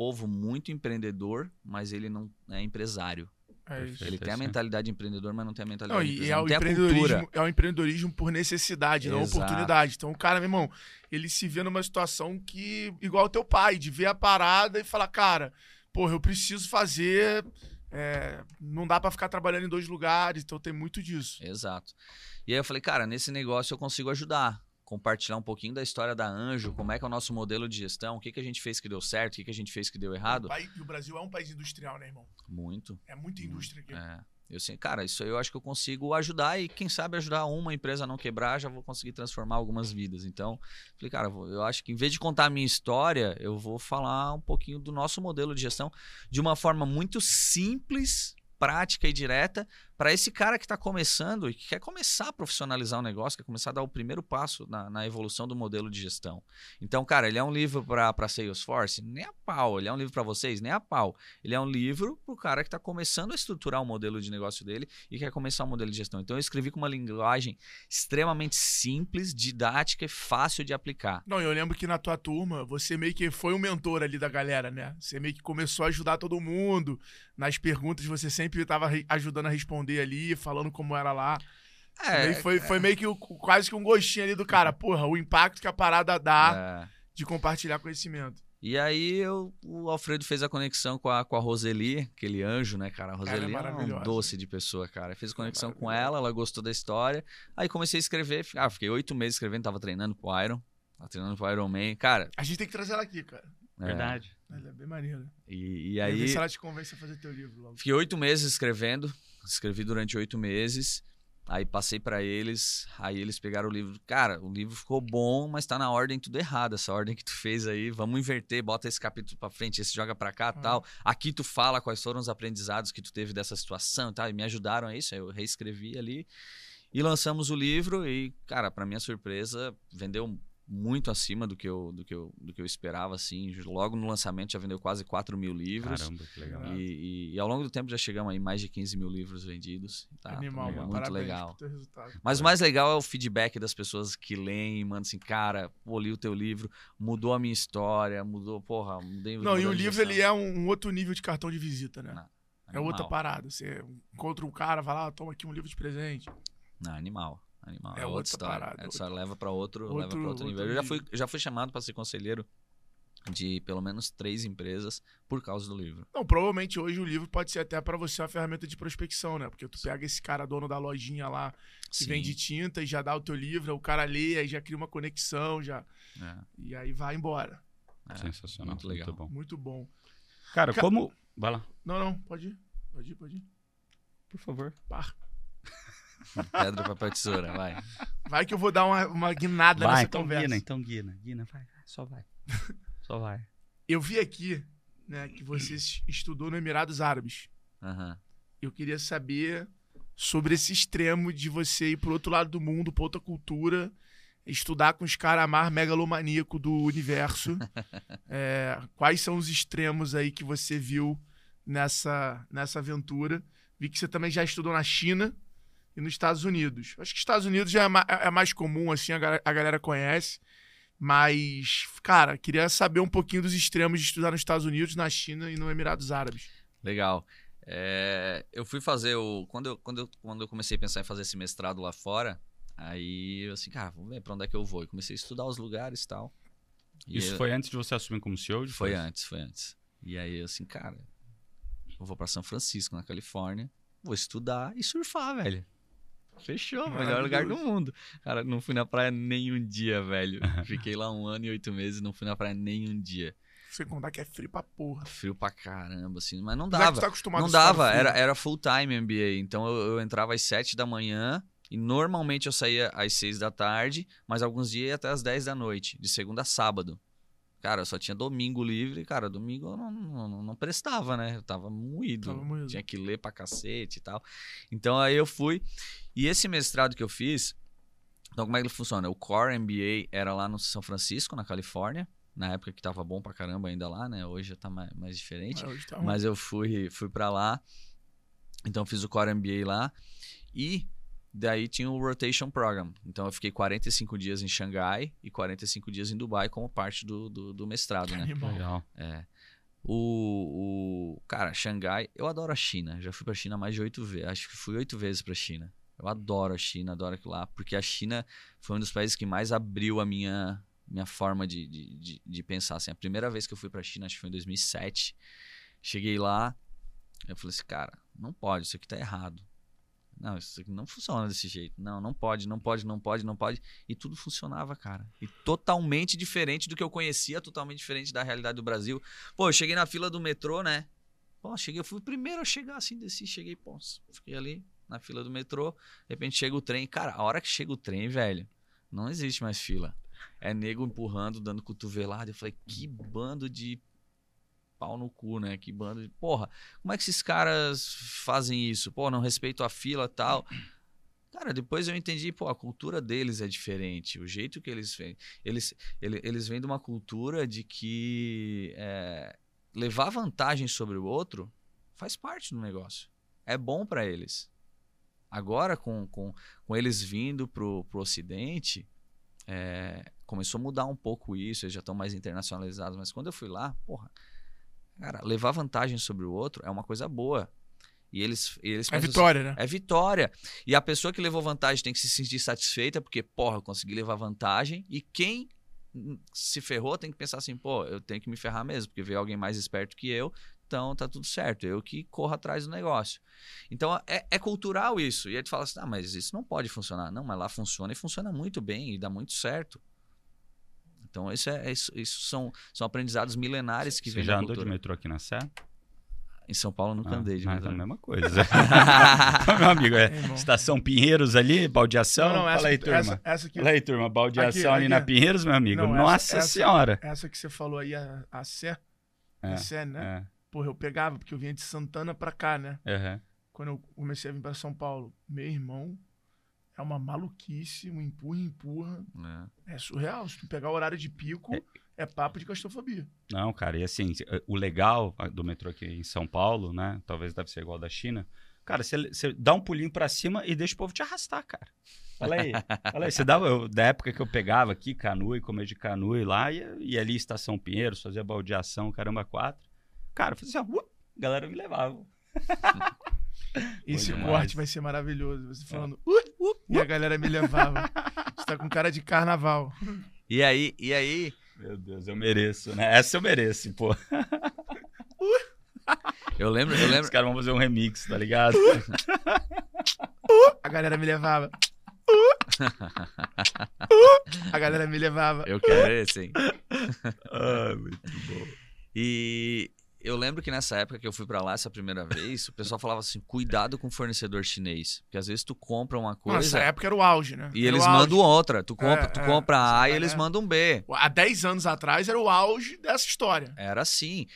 povo muito empreendedor, mas ele não é empresário. É isso. Ele tem a mentalidade de empreendedor, mas não tem a Não, mentalidade de e empresário. é não tem empreendedorismo, é o empreendedorismo por necessidade, não Exato. oportunidade. Então o cara, meu irmão, ele se vê numa situação que, igual o teu pai, de ver a parada e falar, cara, porra, eu preciso fazer. é, não dá pra ficar trabalhando em dois lugares, então tem muito disso. Exato. E aí eu falei, cara, nesse negócio eu consigo ajudar. Compartilhar um pouquinho da história da Anjo, como é que é o nosso modelo de gestão, o que, que a gente fez que deu certo, o que, que a gente fez que deu errado. E o Brasil é um país industrial, né, irmão? Muito. É muita indústria aqui. É. Eu sei, cara, isso aí eu acho que eu consigo ajudar e quem sabe ajudar uma empresa a não quebrar, já vou conseguir transformar algumas vidas. Então, falei, cara, eu acho que em vez de contar a minha história, eu vou falar um pouquinho do nosso modelo de gestão de uma forma muito simples, prática e direta para esse cara que está começando e que quer começar a profissionalizar o negócio, quer começar a dar o primeiro passo na, na evolução do modelo de gestão. Então, cara, ele é um livro para Salesforce? Nem a pau. Ele é um livro para vocês? Nem a pau. Ele é um livro para o cara que está começando a estruturar o modelo de negócio dele e quer começar o modelo de gestão. Então, eu escrevi com uma linguagem extremamente simples, didática e fácil de aplicar. Não, eu lembro que na tua turma, você meio que foi um mentor ali da galera, né? Você meio que começou a ajudar todo mundo. Nas perguntas, você sempre estava ajudando a responder ali, falando como era lá. Meio- foi, foi meio que o- quase que um gostinho ali do cara. Porra, o impacto que a parada dá é. de compartilhar conhecimento. E aí eu, o Alfredo fez a conexão com a, com a Roseli, aquele anjo, né, cara? A Ela é Roseli é, um doce de pessoa, cara. Fez é conexão com maravilhosa. ela, ela gostou da história. Aí comecei a escrever. Ah, fiquei oito meses escrevendo, tava treinando pro Iron. Tava treinando pro Iron Man. Cara, A gente tem que trazer ela aqui, cara. é, Verdade. Ela é bem maneira. E, e E aí. se ela te convence a fazer teu livro logo. Fiquei oito meses escrevendo, escrevi durante oito meses. Aí passei pra eles, aí eles pegaram o livro. Cara, o livro ficou bom, mas tá na ordem tudo errado. Essa ordem que tu fez aí, vamos inverter, bota esse capítulo pra frente, esse joga pra cá, tal. Aqui tu fala quais foram os aprendizados que tu teve dessa situação, e tal. E me ajudaram a isso. Aí eu reescrevi ali e lançamos o livro e, cara, pra minha surpresa, vendeu muito acima do que eu, do que eu, do que eu esperava, assim. Logo no lançamento já vendeu quase 4 mil livros. Caramba, que legal. E, e- e ao longo do tempo já chegamos aí mais de 15 mil livros vendidos. Tá, Animal, tá mano. muito Parabéns legal. pro teu resultado. Mas o mais legal é o feedback das pessoas que leem e mandam assim, cara, pô, li o teu livro, mudou a minha história, mudou, porra, mudei Não, e mudou o livro ele é um, um outro nível de cartão de visita, né? Não, É outra animal. parada. Você encontra um cara, vai lá, toma aqui um livro de presente. Não, animal. Animal. É É, outra outra história. parada, Essa leva para outro, leva outro- pra outro nível. outro Eu já fui, já fui chamado para ser conselheiro de pelo menos três empresas por causa do livro. Não, provavelmente hoje o livro pode ser até pra você uma ferramenta de prospecção, né? Porque tu pega esse cara dono da lojinha lá que Sim, vende tinta e já dá o teu livro, o cara lê, aí já cria uma conexão, já é, e aí vai embora. é, Sensacional. Muito legal. bom. Muito bom. Cara, Ca- como. Vai lá, Não, não, pode ir. Pode ir, pode ir. por favor. Pá. Pedra, papel, tesoura, vai. Vai que eu vou dar uma, uma guinada Vai, nessa então conversa. guina, então guina. Guina, vai, vai, só vai. só vai. Eu vi aqui, né, que você es- estudou no Emirados Árabes. Aham. Eu queria saber sobre esse extremo de você ir pro outro lado do mundo, pra outra cultura, estudar com os caras mais megalomaníaco do universo. É, quais são os extremos aí que você viu nessa, nessa aventura? Vi que você também já estudou na China e nos Estados Unidos. Acho que Estados Unidos já é, ma- é mais comum, assim, a, ga- a galera conhece. Mas, cara, queria saber um pouquinho dos extremos de estudar nos Estados Unidos, na China e no Emirados Árabes. Legal. É, eu fui fazer o. Quando eu, quando, eu, quando eu comecei a pensar em fazer esse mestrado lá fora, aí eu assim, cara, vamos ver pra onde é que eu vou. E comecei a estudar os lugares e tal. E Isso eu- foi antes de você assumir como CEO? Foi antes, foi antes. E aí eu assim, cara, eu vou pra São Francisco, na Califórnia, vou estudar e surfar, velho. Fechou, melhor lugar do mundo. Cara, não fui na praia nem um dia, velho. Fiquei lá um ano e oito meses, não fui na praia nem um dia. Sem contar que é frio pra porra. Frio pra caramba, assim, mas não dava. tu tá acostumado Não dava, era, era full time MBA. Então eu, eu entrava às 7 da manhã e normalmente eu saía às 6 da tarde, mas alguns dias ia até às 10 da noite, de segunda a sábado. Cara, eu só tinha domingo livre, cara, domingo eu não, não, não prestava, né? Eu tava moído. Tava moído. Tinha que ler pra cacete e tal. Então aí eu fui. E esse mestrado que eu fiz, então como é que ele funciona? O Core MBA era lá no São Francisco, na Califórnia. Na época que tava bom pra caramba ainda lá, né? Hoje já tá mais, mais diferente. Mas hoje tá. Mas eu fui, fui para lá. Então fiz o Core MBA lá. E Daí tinha o Rotation Program. Então eu fiquei 45 dias em Xangai e 45 dias em Dubai como parte do, do, do mestrado, né? Legal. É. O, o. Cara, Xangai. Eu adoro a China. Já fui pra China mais de oito vezes. Acho que fui oito vezes pra China. Eu adoro a China, adoro aquilo lá. Porque a China foi um dos países que mais abriu a minha, minha forma de, de, de, de pensar. Assim, a primeira vez que eu fui pra China, acho que foi em 2007. Cheguei lá. Eu falei assim, cara, não pode, isso aqui tá errado. Não, isso aqui não funciona desse jeito. Não, não pode, não pode, não pode, não pode. E tudo funcionava, cara. E totalmente diferente do que eu conhecia, totalmente diferente da realidade do Brasil. Pô, eu cheguei na fila do metrô, né? Pô, cheguei, eu fui o primeiro a chegar assim, desci, cheguei, pô, fiquei ali na fila do metrô. De repente chega o trem. Cara, a hora que chega o trem, velho, não existe mais fila. É nego empurrando, dando cotovelada. Eu falei, que bando de pau no cu, né? Que bando de. Porra, como é que esses caras fazem isso? Pô, não respeito a fila tal. Cara, depois eu entendi, pô, a cultura deles é diferente. O jeito que eles vêm. Eles, eles, eles vêm de uma cultura de que é, levar vantagem sobre o outro faz parte do negócio. É bom para eles. Agora, com, com, com eles vindo pro, pro Ocidente, é, começou a mudar um pouco isso, eles já estão mais internacionalizados. Mas quando eu fui lá, porra, cara, levar vantagem sobre o outro é uma coisa boa. E eles, eles É pensam assim, vitória, né? é vitória. E a pessoa que levou vantagem tem que se sentir satisfeita, porque, porra, eu consegui levar vantagem. E quem se ferrou tem que pensar assim, pô, eu tenho que me ferrar mesmo, porque veio alguém mais esperto que eu, então tá tudo certo. Eu que corro atrás do negócio. Então é, é cultural isso. E aí tu fala assim, ah, mas isso não pode funcionar. Não, mas lá funciona e funciona muito bem e dá muito certo. Então isso, é, isso, isso são, são aprendizados milenares que Você vêm já da andou de cultura. metrô aqui na Sé? Em São Paulo eu nunca andei de mas metrô. é a mesma coisa. Meu amigo, é É. Estação Pinheiros ali, baldeação. Não, não, essa, Fala aí, turma. essa, essa aqui, Fala aí, turma, baldeação Aqui, ali aqui. na Pinheiros, meu amigo. Não, Nossa essa- senhora. essa que você falou aí, a, a Sé, É, a Sé, né? é, Porra, eu pegava, porque eu vinha de Santana pra cá, né? aham. Quando eu comecei a vir pra São Paulo. Meu irmão, é uma maluquice, um empurra, empurra. É. É surreal. Se tu pegar o horário de pico, é, papo de claustrofobia. Não, cara, e assim, o legal do metrô aqui em São Paulo, né? Talvez deve ser igual da China. Cara, você, dá um pulinho pra cima e deixa o povo te arrastar, cara. Fala aí. Fala aí. Você dava, eu- da época que eu pegava aqui, canoe, comer de canoe lá, ia, ia ali Estação Pinheiros, fazia baldeação, caramba, quatro. Cara, eu fazia assim, uh, a galera me levava. Esse demais. corte vai ser maravilhoso. Você falando, uh, uh, e a galera me levava. Você tá com cara de carnaval. E aí, e aí, Meu Deus, eu mereço, né? Essa eu mereço, pô. eu lembro, eu lembro, Os caras vão fazer um remix, tá ligado? A galera me levava. A galera me levava. eu quero esse, hein? ah, muito bom. E eu lembro que nessa época que eu fui pra lá essa primeira vez, o pessoal falava assim: cuidado com o fornecedor chinês. Porque às vezes tu compra uma coisa essa época era o auge, né? e Era eles mandam outra. Tu compra, É, tu é, compra A essa e eles é. mandam B. Há 10 anos atrás era o auge dessa história. Era assim.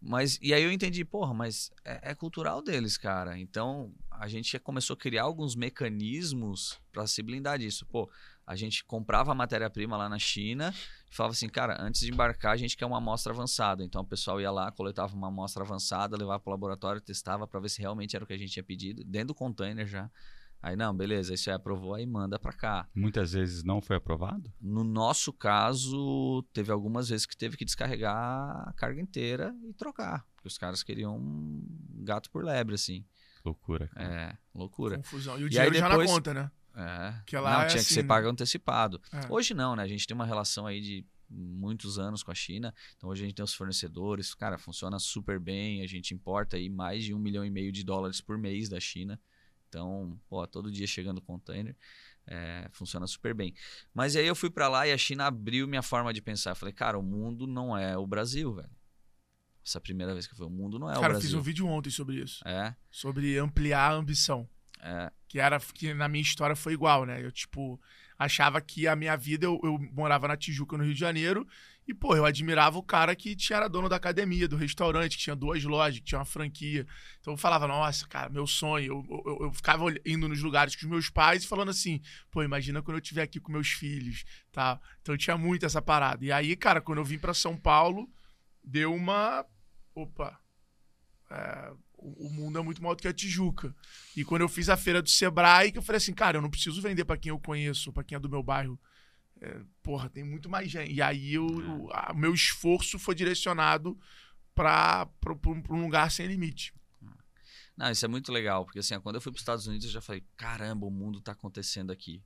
Mas, e aí eu entendi, porra, mas é, é cultural deles, cara. Então a gente começou a criar alguns mecanismos pra se blindar disso. Pô, a gente comprava a matéria-prima lá na China falava assim, cara, antes de embarcar a gente quer uma amostra avançada. Então o pessoal ia lá, coletava uma amostra avançada, levava pro laboratório, testava pra ver se realmente era o que a gente tinha pedido, dentro do container já. Aí, não, beleza, isso aí aprovou, aí manda pra cá. Muitas vezes não foi aprovado? No nosso caso, teve algumas vezes que teve que descarregar a carga inteira e trocar. Porque os caras queriam um gato por lebre, assim. Loucura. cara. É, loucura. Confusão. E o E dinheiro aí já depois- na conta, né? É. Que lá não, é tinha que assim, ser né? pago antecipado. É. Hoje não, né? A gente tem uma relação aí de muitos anos com a China. Então hoje a gente tem os fornecedores. Cara, funciona super bem. A gente importa aí mais de um milhão e meio de dólares por mês da China. Então, pô, todo dia chegando container. É, funciona super bem. Mas aí eu fui pra lá e a China abriu minha forma de pensar. Eu falei, cara, o mundo não é o Brasil, velho. Essa primeira vez que eu fui, o mundo não é o Cara, eu fiz Brasil. um vídeo ontem sobre isso. É, Sobre ampliar a ambição. É. Que era que na minha história foi igual, né? Eu, tipo, achava que a minha vida, eu, eu morava na Tijuca, no Rio de Janeiro, e, pô, eu admirava o cara que tinha, era dono da academia, do restaurante, que tinha duas lojas, que tinha uma franquia. Então eu falava, nossa, cara, meu sonho. Eu, eu, eu ficava indo nos lugares com os meus pais e falando assim, pô, imagina quando eu estiver aqui com meus filhos, tá? Então eu tinha muito essa parada. E aí, cara, quando eu vim pra São Paulo, deu uma. Opa. É, o, mundo é muito maior do que a Tijuca. E quando eu fiz a feira do Sebrae, que eu falei assim, cara, eu não preciso vender para quem eu conheço, para quem é do meu bairro. É, porra, tem muito mais gente. E aí eu, o meu esforço foi direcionado para um lugar sem limite. Não, isso é muito legal, porque assim, quando eu fui para os Estados Unidos, eu já falei, caramba, o mundo está acontecendo aqui.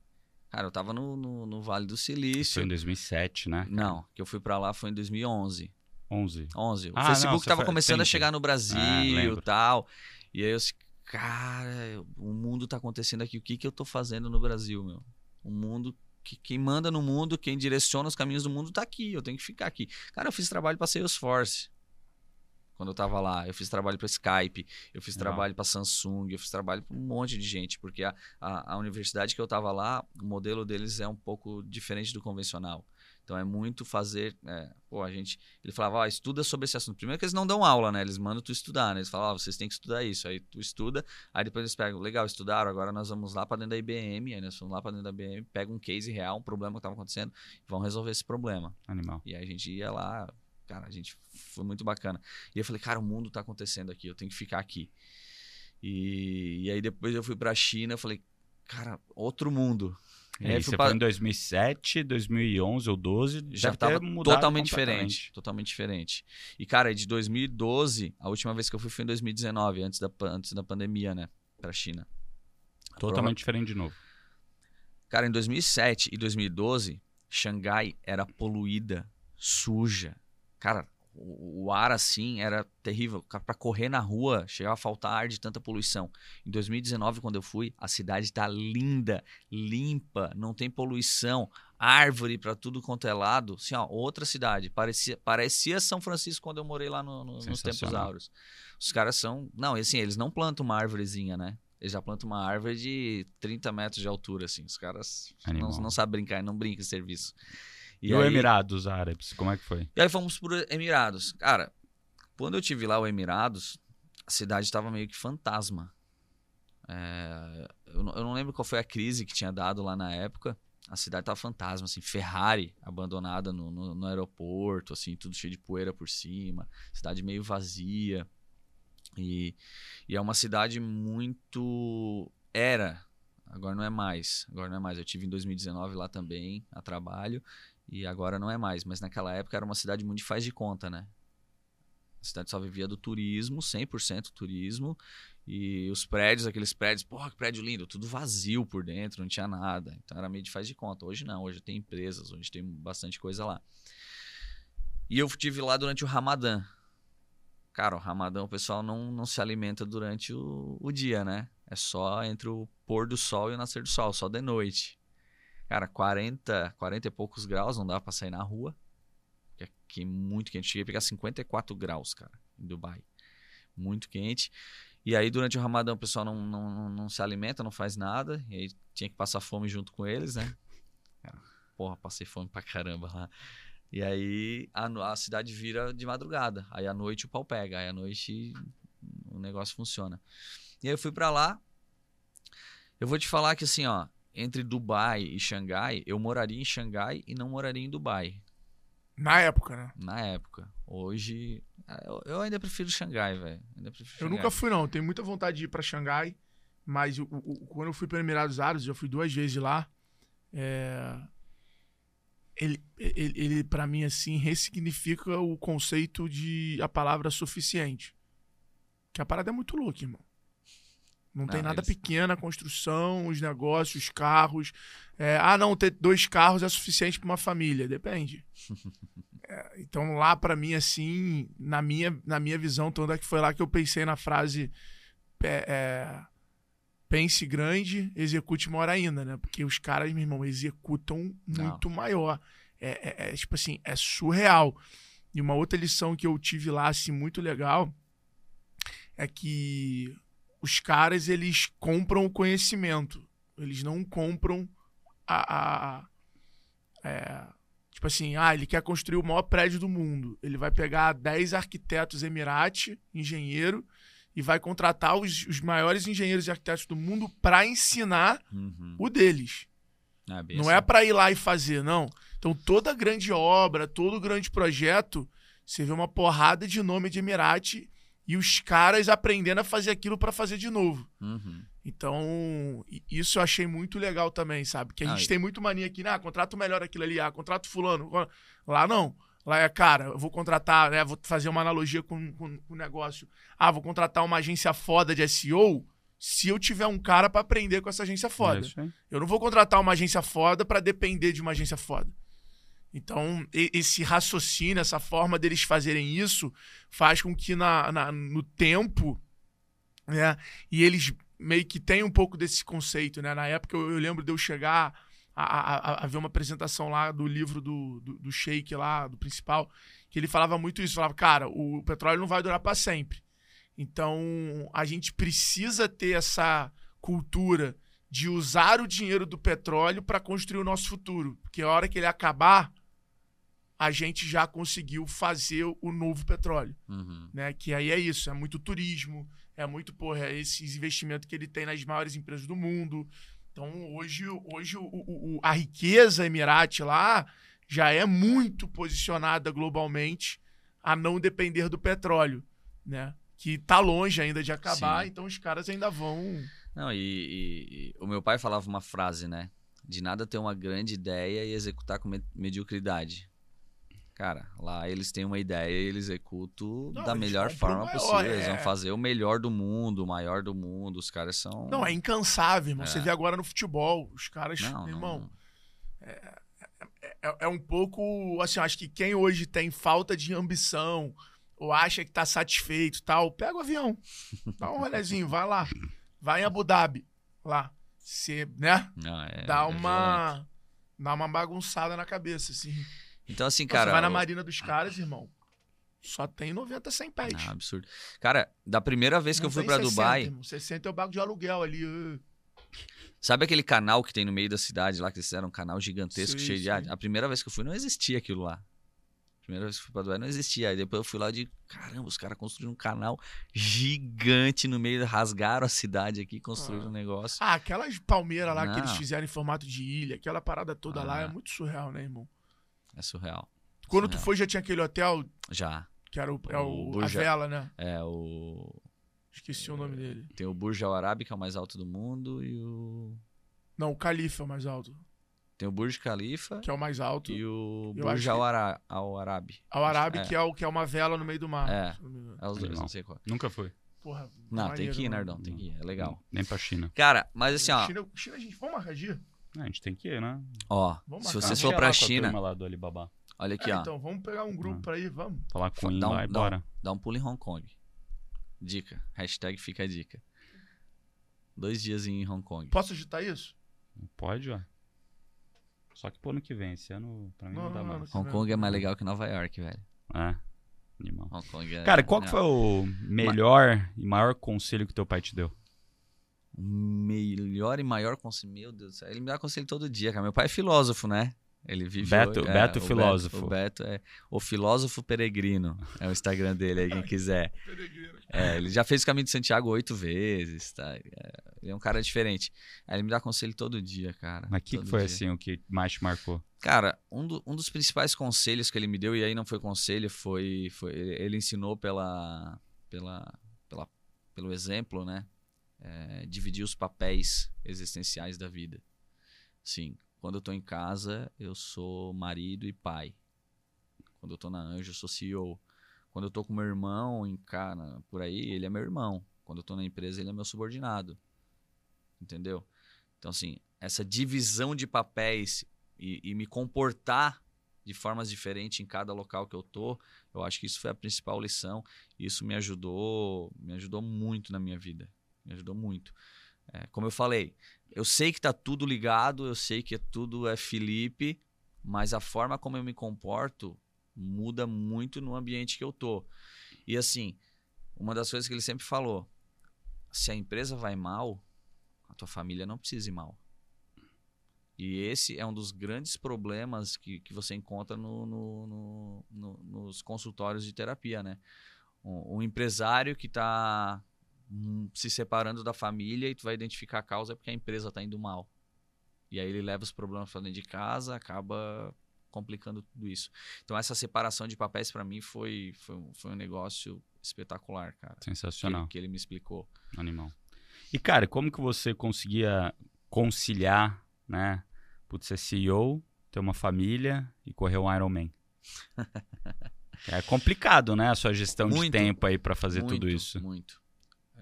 Cara, eu tava no, no, no Vale do Silício. Foi em 2007, né? Não, que eu fui para lá foi em 2011. 11. 11. O Ah, Facebook não, tava foi- começando a chegar no Brasil Ah, e lembro. tal. E aí eu disse, cara, o mundo tá acontecendo aqui. O que que eu tô fazendo no Brasil, meu? O mundo, que, quem manda no mundo, quem direciona os caminhos do mundo tá aqui. Eu tenho que ficar aqui. Cara, eu fiz trabalho pra Salesforce. Quando eu tava lá, eu fiz trabalho para Skype, eu fiz Legal. trabalho para Samsung, eu fiz trabalho para um monte de gente, porque a, a, a universidade que eu tava lá, o modelo deles é um pouco diferente do convencional. Então é muito fazer. é, pô, a gente. Ele falava, ó, estuda sobre esse assunto. Primeiro que eles não dão aula, né? Eles mandam tu estudar, né? Eles falam, ó, vocês têm que estudar isso. Aí tu estuda, aí depois eles pegam, legal, estudaram, agora nós vamos lá para dentro da IBM, aí nós vamos lá para dentro da IBM, pega um case real, um problema que estava acontecendo, e vão resolver esse problema. Animal. E aí a gente ia lá, cara, a gente foi muito bacana. E eu falei, cara, o mundo tá acontecendo aqui, eu tenho que ficar aqui. E, e aí depois eu fui pra China, eu falei, cara, outro mundo. E você pra- foi em 2007, 2011 ou 12, já deve ter tava mudado totalmente diferente, totalmente diferente. E cara, de 2012, a última vez que eu fui foi em 2019, antes da, antes da pandemia, né, pra China. Totalmente diferente de novo. Cara, em 2007 e 2012, Xangai era poluída, suja. Cara, o, o ar assim era terrível. Pra correr na rua, chegava a faltar ar de tanta poluição. Em 2019, quando eu fui, a cidade tá linda, limpa, não tem poluição, árvore pra tudo quanto é lado. Assim, ó, outra cidade. Parecia, parecia São Francisco quando eu morei lá no- no- nos tempos áureos. Os caras são. Não, assim, eles não plantam uma árvorezinha, né? Eles já plantam uma árvore de 30 metros de altura, assim. Os caras não, não sabem brincar, não brincam em serviço. E, o Emirados Árabes, como é que foi? E aí fomos pro Emirados. Cara, quando eu tive lá o Emirados, a cidade estava meio que fantasma. É, eu, não, eu não lembro qual foi a crise que tinha dado lá na época. A cidade tava fantasma, assim, Ferrari abandonada no, no, no aeroporto, assim, tudo cheio de poeira por cima, cidade meio vazia. E, e é uma cidade muito. Era, agora não é mais. Agora não é mais. Eu tive em 2019 lá também, a trabalho. E agora não é mais, mas naquela época era uma cidade muito de faz de conta, né? A cidade só vivia do turismo, 100% turismo. E os prédios, aqueles prédios, porra, que prédio lindo, tudo vazio por dentro, não tinha nada. Então era meio de faz de conta. Hoje não, hoje tem empresas, hoje tem bastante coisa lá. E eu estive lá durante o Ramadã. Cara, o Ramadã o pessoal não, não se alimenta durante o, o dia, né? É só entre o pôr do sol e o nascer do sol, só de noite. Cara, 40, 40 e poucos graus, não dá pra sair na rua. Aqui é muito quente. Cheguei a pegar 54 graus, cara, em Dubai. Muito quente. E aí, durante o Ramadã, o pessoal não, não, não, se alimenta, não faz nada. E aí tinha que passar fome junto com eles, né? Porra, passei fome pra caramba lá. E aí a, a cidade vira de madrugada. Aí à noite o pau pega. Aí à noite o negócio funciona. E aí eu fui pra lá. Eu vou te falar que assim, ó, entre Dubai e Xangai, eu moraria em Xangai e não moraria em Dubai Na época, né? na época. Hoje, ah, eu, eu ainda prefiro Xangai, velho. Eu Xangai. nunca fui, não. Tenho muita vontade de ir pra Xangai, mas o- o- o- quando eu fui para Emirados Árabes, já fui duas vezes lá. é, Ele, ele, ele para mim, assim, ressignifica o conceito de a palavra suficiente. Que a parada é muito louca, irmão. Não tem Não, nada eles- pequeno, a construção, os negócios, os carros. É, ah, não, ter dois carros é suficiente para uma família. Depende. É, então, lá, pra mim, assim, na minha, na minha visão, tanto é que foi lá que eu pensei na frase é, pense grande, execute maior ainda, né? Porque os caras, meu irmão, executam muito maior. É, é- é, tipo assim, é surreal. E uma outra lição que eu tive lá, assim, muito legal, é que os caras, eles compram o conhecimento. Eles não compram a... a- a- é, tipo assim, ah, ele quer construir o maior prédio do mundo. Ele vai pegar 10 arquitetos Emirati, engenheiro, e vai contratar os, os maiores engenheiros e arquitetos do mundo para ensinar Uhum. o deles. Bem Não assim. é para ir lá e fazer, não. Então, toda grande obra, todo grande projeto, você vê uma porrada de nome de Emirati e os caras aprendendo a fazer aquilo para fazer de novo. Uhum. Então, isso eu achei muito legal também, sabe? Que a Ah, gente tem muito mania aqui, né? Ah, contrato melhor aquilo ali, ah, contrato fulano. Lá não. Lá é, cara, eu vou contratar, né? Vou fazer uma analogia com, com, com o negócio. Ah, vou contratar uma agência foda de SEO se eu tiver um cara pra aprender com essa agência foda. É. Eu não vou contratar uma agência foda pra depender de uma agência foda. Então, esse raciocínio, essa forma deles fazerem isso, faz com que na, na- no tempo, né, e eles meio que têm um pouco desse conceito, né? Na época eu, eu lembro de eu chegar a- a- a ver uma apresentação lá do livro do, do, do Sheik lá, do principal, que ele falava muito isso, falava, cara, o petróleo não vai durar para sempre. Então, a gente precisa ter essa cultura de usar o dinheiro do petróleo para construir o nosso futuro. Porque a hora que ele acabar, a gente já conseguiu fazer o novo petróleo. Uhum. Né? Que aí é isso, é muito turismo, é muito, porra, é esses investimentos que ele tem nas maiores empresas do mundo. Então, hoje, hoje o, o- a riqueza Emirate lá já é muito posicionada globalmente a não depender do petróleo, né? Que tá longe ainda de acabar, Sim. então os caras ainda vão... Não, e, e- e o meu pai falava uma frase, né? De nada ter uma grande ideia e executar com me- mediocridade. Cara, lá eles têm uma ideia e eles executam Não, da eles melhor forma maior, possível. Eles vão é. fazer o melhor do mundo, o maior do mundo. Os caras são. Não, é incansável, irmão. É. Você vê agora no futebol, os caras, Não, irmão, não. é, é um pouco, assim, acho que quem hoje tem falta de ambição ou acha que tá satisfeito e tal, pega o avião, dá um rolezinho, vai lá, vai em Abu Dhabi, lá, você, né, Não, é- dá é uma, dá uma bagunçada na cabeça, assim. Então, assim, Então, cara. você vai na o- marina dos caras, irmão, só tem 90, 100 pés. Não, absurdo. Cara, da primeira vez que Não eu fui 60, Dubai, irmão. 60 é o barco de aluguel ali. uh. sabe aquele canal que tem no meio da cidade lá, que eles fizeram um canal gigantesco Sim, cheio de sim. ar? A primeira vez que eu fui, não existia aquilo lá. A primeira vez que eu fui pra Dubai, não existia. Aí depois eu fui lá e digo, caramba, os caras construíram um canal gigante no meio, rasgaram a cidade aqui, construíram Ah. um negócio. Ah, aquelas palmeiras lá que eles Não. fizeram em formato de ilha, aquela parada toda lá Ah. é muito surreal, né, irmão? É surreal. Quando tu Surreal. foi, já tinha aquele hotel Já. que era o, é O o, a Burj- vela, né? É o. Esqueci o nome dele. Tem o Burj Al Arab, que é o mais alto do mundo, e o. Não, o Califa é o mais alto. Tem o Burj Khalifa Que é o mais alto. e o Eu Burj Al, que- Ara... Al Arab. Ao Arabe, É. que, é o, que é uma vela no meio do mar. É. não. É os dois, Animal. não sei qual. Nunca foi. Porra, Não, tem maneiro, que ir, mano. Nerdão, tem que ir. É legal. Nem pra China. Cara, mas assim, ó. China, China, a gente. Vamos marcar dia? A gente tem que ir, né? Ó, Vamos se você for pra China, turma lá do Alibaba. olha aqui, É, ó. então, vamos pegar um grupo Ah. pra ir, vamos. Falar com o Dá um- lá e dá um- bora. Dá um pulo em Hong Kong. Dica. Hashtag fica a dica. Dois dias em Hong Kong. Posso agitar isso? Pode, ó. Só que pro ano que vem, esse ano pra mim não, Não, dá mais. Hong Kong é mais legal que Nova York, velho. É, animal. Hong Kong é. Cara, qual foi o melhor e maior conselho que teu pai te deu? O melhor e maior conselho? Meu Deus do céu. Ele me dá conselho todo dia, cara. Meu pai é filósofo, né? Ele vive. Beto- é, Beto o Filósofo. o Beto é o filósofo peregrino. É o Instagram dele aí, quem quiser. É, ele já fez o caminho de Santiago oito vezes, tá? É, ele é um cara diferente. Aí ele me dá conselho todo dia, cara. Mas o que, foi dia. assim o que mais te marcou? Cara, um, do- um dos principais conselhos que ele me deu, e aí não foi conselho, foi. foi ele, ele ensinou pela, pela, pela, pelo exemplo, né? É, dividir os papéis existenciais da vida. Sim, quando eu tô em casa, eu sou marido e pai. Quando eu tô na Anjo, eu sou CEO. Quando eu tô com meu irmão em cara, por aí, ele é meu irmão. Quando eu tô na empresa, ele é meu subordinado. Entendeu? Então, assim, essa divisão de papéis e, e me comportar de formas diferentes em cada local que eu tô, eu acho que isso foi a principal lição. Isso me ajudou, me ajudou muito na minha vida. Me ajudou muito. É, como eu falei, eu sei que tá tudo ligado, eu sei que tudo é Felipe, mas a forma como eu me comporto muda muito no ambiente que eu tô. E assim, uma das coisas que ele sempre falou, se a empresa vai mal, a tua família não precisa ir mal. E esse é um dos grandes problemas que, que você encontra no- no- no- nos consultórios de terapia, né? Um, um empresário que está se separando da família e tu vai identificar a causa é porque a empresa está indo mal. E aí ele leva os problemas para dentro de casa, acaba complicando tudo isso. Então essa separação de papéis para mim foi, foi, um- foi um negócio espetacular, cara. Que, Sensacional. que ele me explicou. Animal. E, cara, como que você conseguia conciliar, né? Putz, ser CEO, ter uma família e correr um Ironman? é complicado, né? A sua gestão de Muito. tempo aí pra fazer muito, tudo isso. Muito.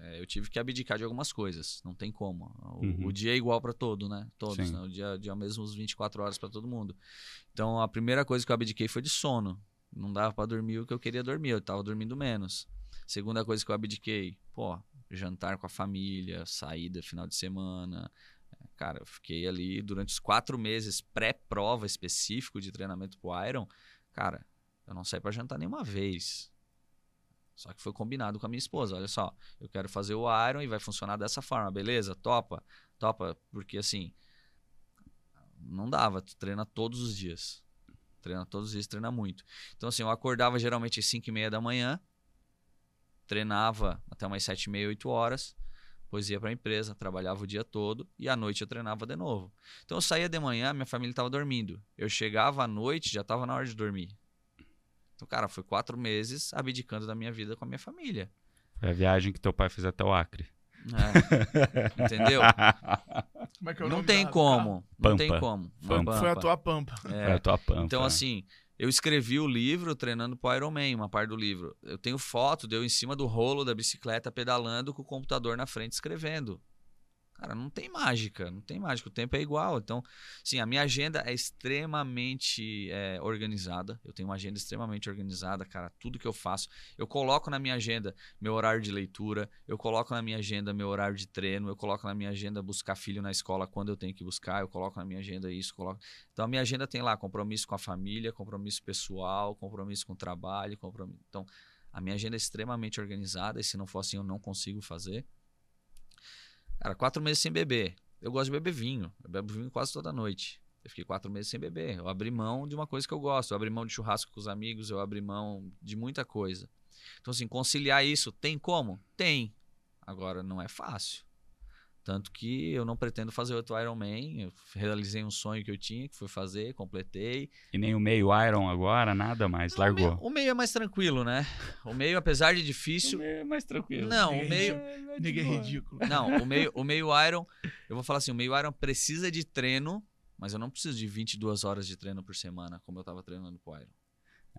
É, eu tive que abdicar de algumas coisas, não tem como. O, Uhum. o dia é igual para todo, né? Todos, né? O dia, dia é mesmo os 24 horas para todo mundo. Então a primeira coisa que eu abdiquei foi de sono. Não dava para dormir o que eu queria dormir, eu tava dormindo menos. Segunda coisa que eu abdiquei, pô, jantar com a família, saída final de semana. É, Cara, eu fiquei ali durante os quatro meses pré-prova específico de treinamento pro Iron. Cara, eu não saí para jantar nenhuma vez. Só que foi combinado com a minha esposa. Olha só, eu quero fazer o Iron e vai funcionar dessa forma, beleza? Topa? Topa, porque assim, não dava, tu treina todos os dias. Treina todos os dias, treina muito. Então assim, eu acordava geralmente às 5 e meia da manhã, treinava até umas 7 e meia, 8 horas, depois ia para a empresa, trabalhava o dia todo e à noite eu treinava de novo. Então eu saía de manhã, minha família estava dormindo. Eu chegava à noite, já estava na hora de dormir. Então, cara, foi quatro meses abdicando da minha vida com a minha família. Foi a viagem que teu pai fez até o Acre. É, entendeu? Como é que é o Não tem como. Não tem Pampa. como. Pampa. Foi a pampa. tua pampa. É. Foi a tua pampa. Então, assim, eu escrevi o livro treinando pro Iron Man, uma parte do livro. Eu tenho foto de eu em cima do rolo da bicicleta pedalando com o computador na frente escrevendo. Cara, não tem mágica, não tem mágica, o tempo é igual. Então, sim, a minha agenda é extremamente é, organizada. Eu tenho uma agenda extremamente organizada, cara. Tudo que eu faço, eu coloco na minha agenda meu horário de leitura, eu coloco na minha agenda meu horário de treino, eu coloco na minha agenda buscar filho na escola quando eu tenho que buscar, eu coloco na minha agenda isso, coloco. Então a minha agenda tem lá compromisso com a família, compromisso pessoal, compromisso com o trabalho, compromisso. Então a minha agenda é extremamente organizada e se não for assim eu não consigo fazer. Cara, quatro meses sem beber. Eu gosto de beber vinho. Eu bebo vinho quase toda noite. Eu fiquei quatro meses sem beber. Eu abri mão de uma coisa que eu gosto. Eu abri mão de churrasco com os amigos. Eu abri mão de muita coisa. Então, assim, conciliar isso tem como? Tem. Agora, não é fácil. Tanto que eu não pretendo fazer outro Iron Man. Eu realizei um sonho que eu tinha, que foi fazer, completei. E nem o meio Iron agora, nada mais, O meio, largou. o meio é mais tranquilo, né? O meio, apesar de O difícil. meio é mais tranquilo. Não, o meio. Ninguém é ridículo. Não, o meio, o meio Iron, eu vou falar assim, o meio Iron precisa de treino, mas eu não preciso de 22 horas de treino por semana, como eu tava treinando pro Iron.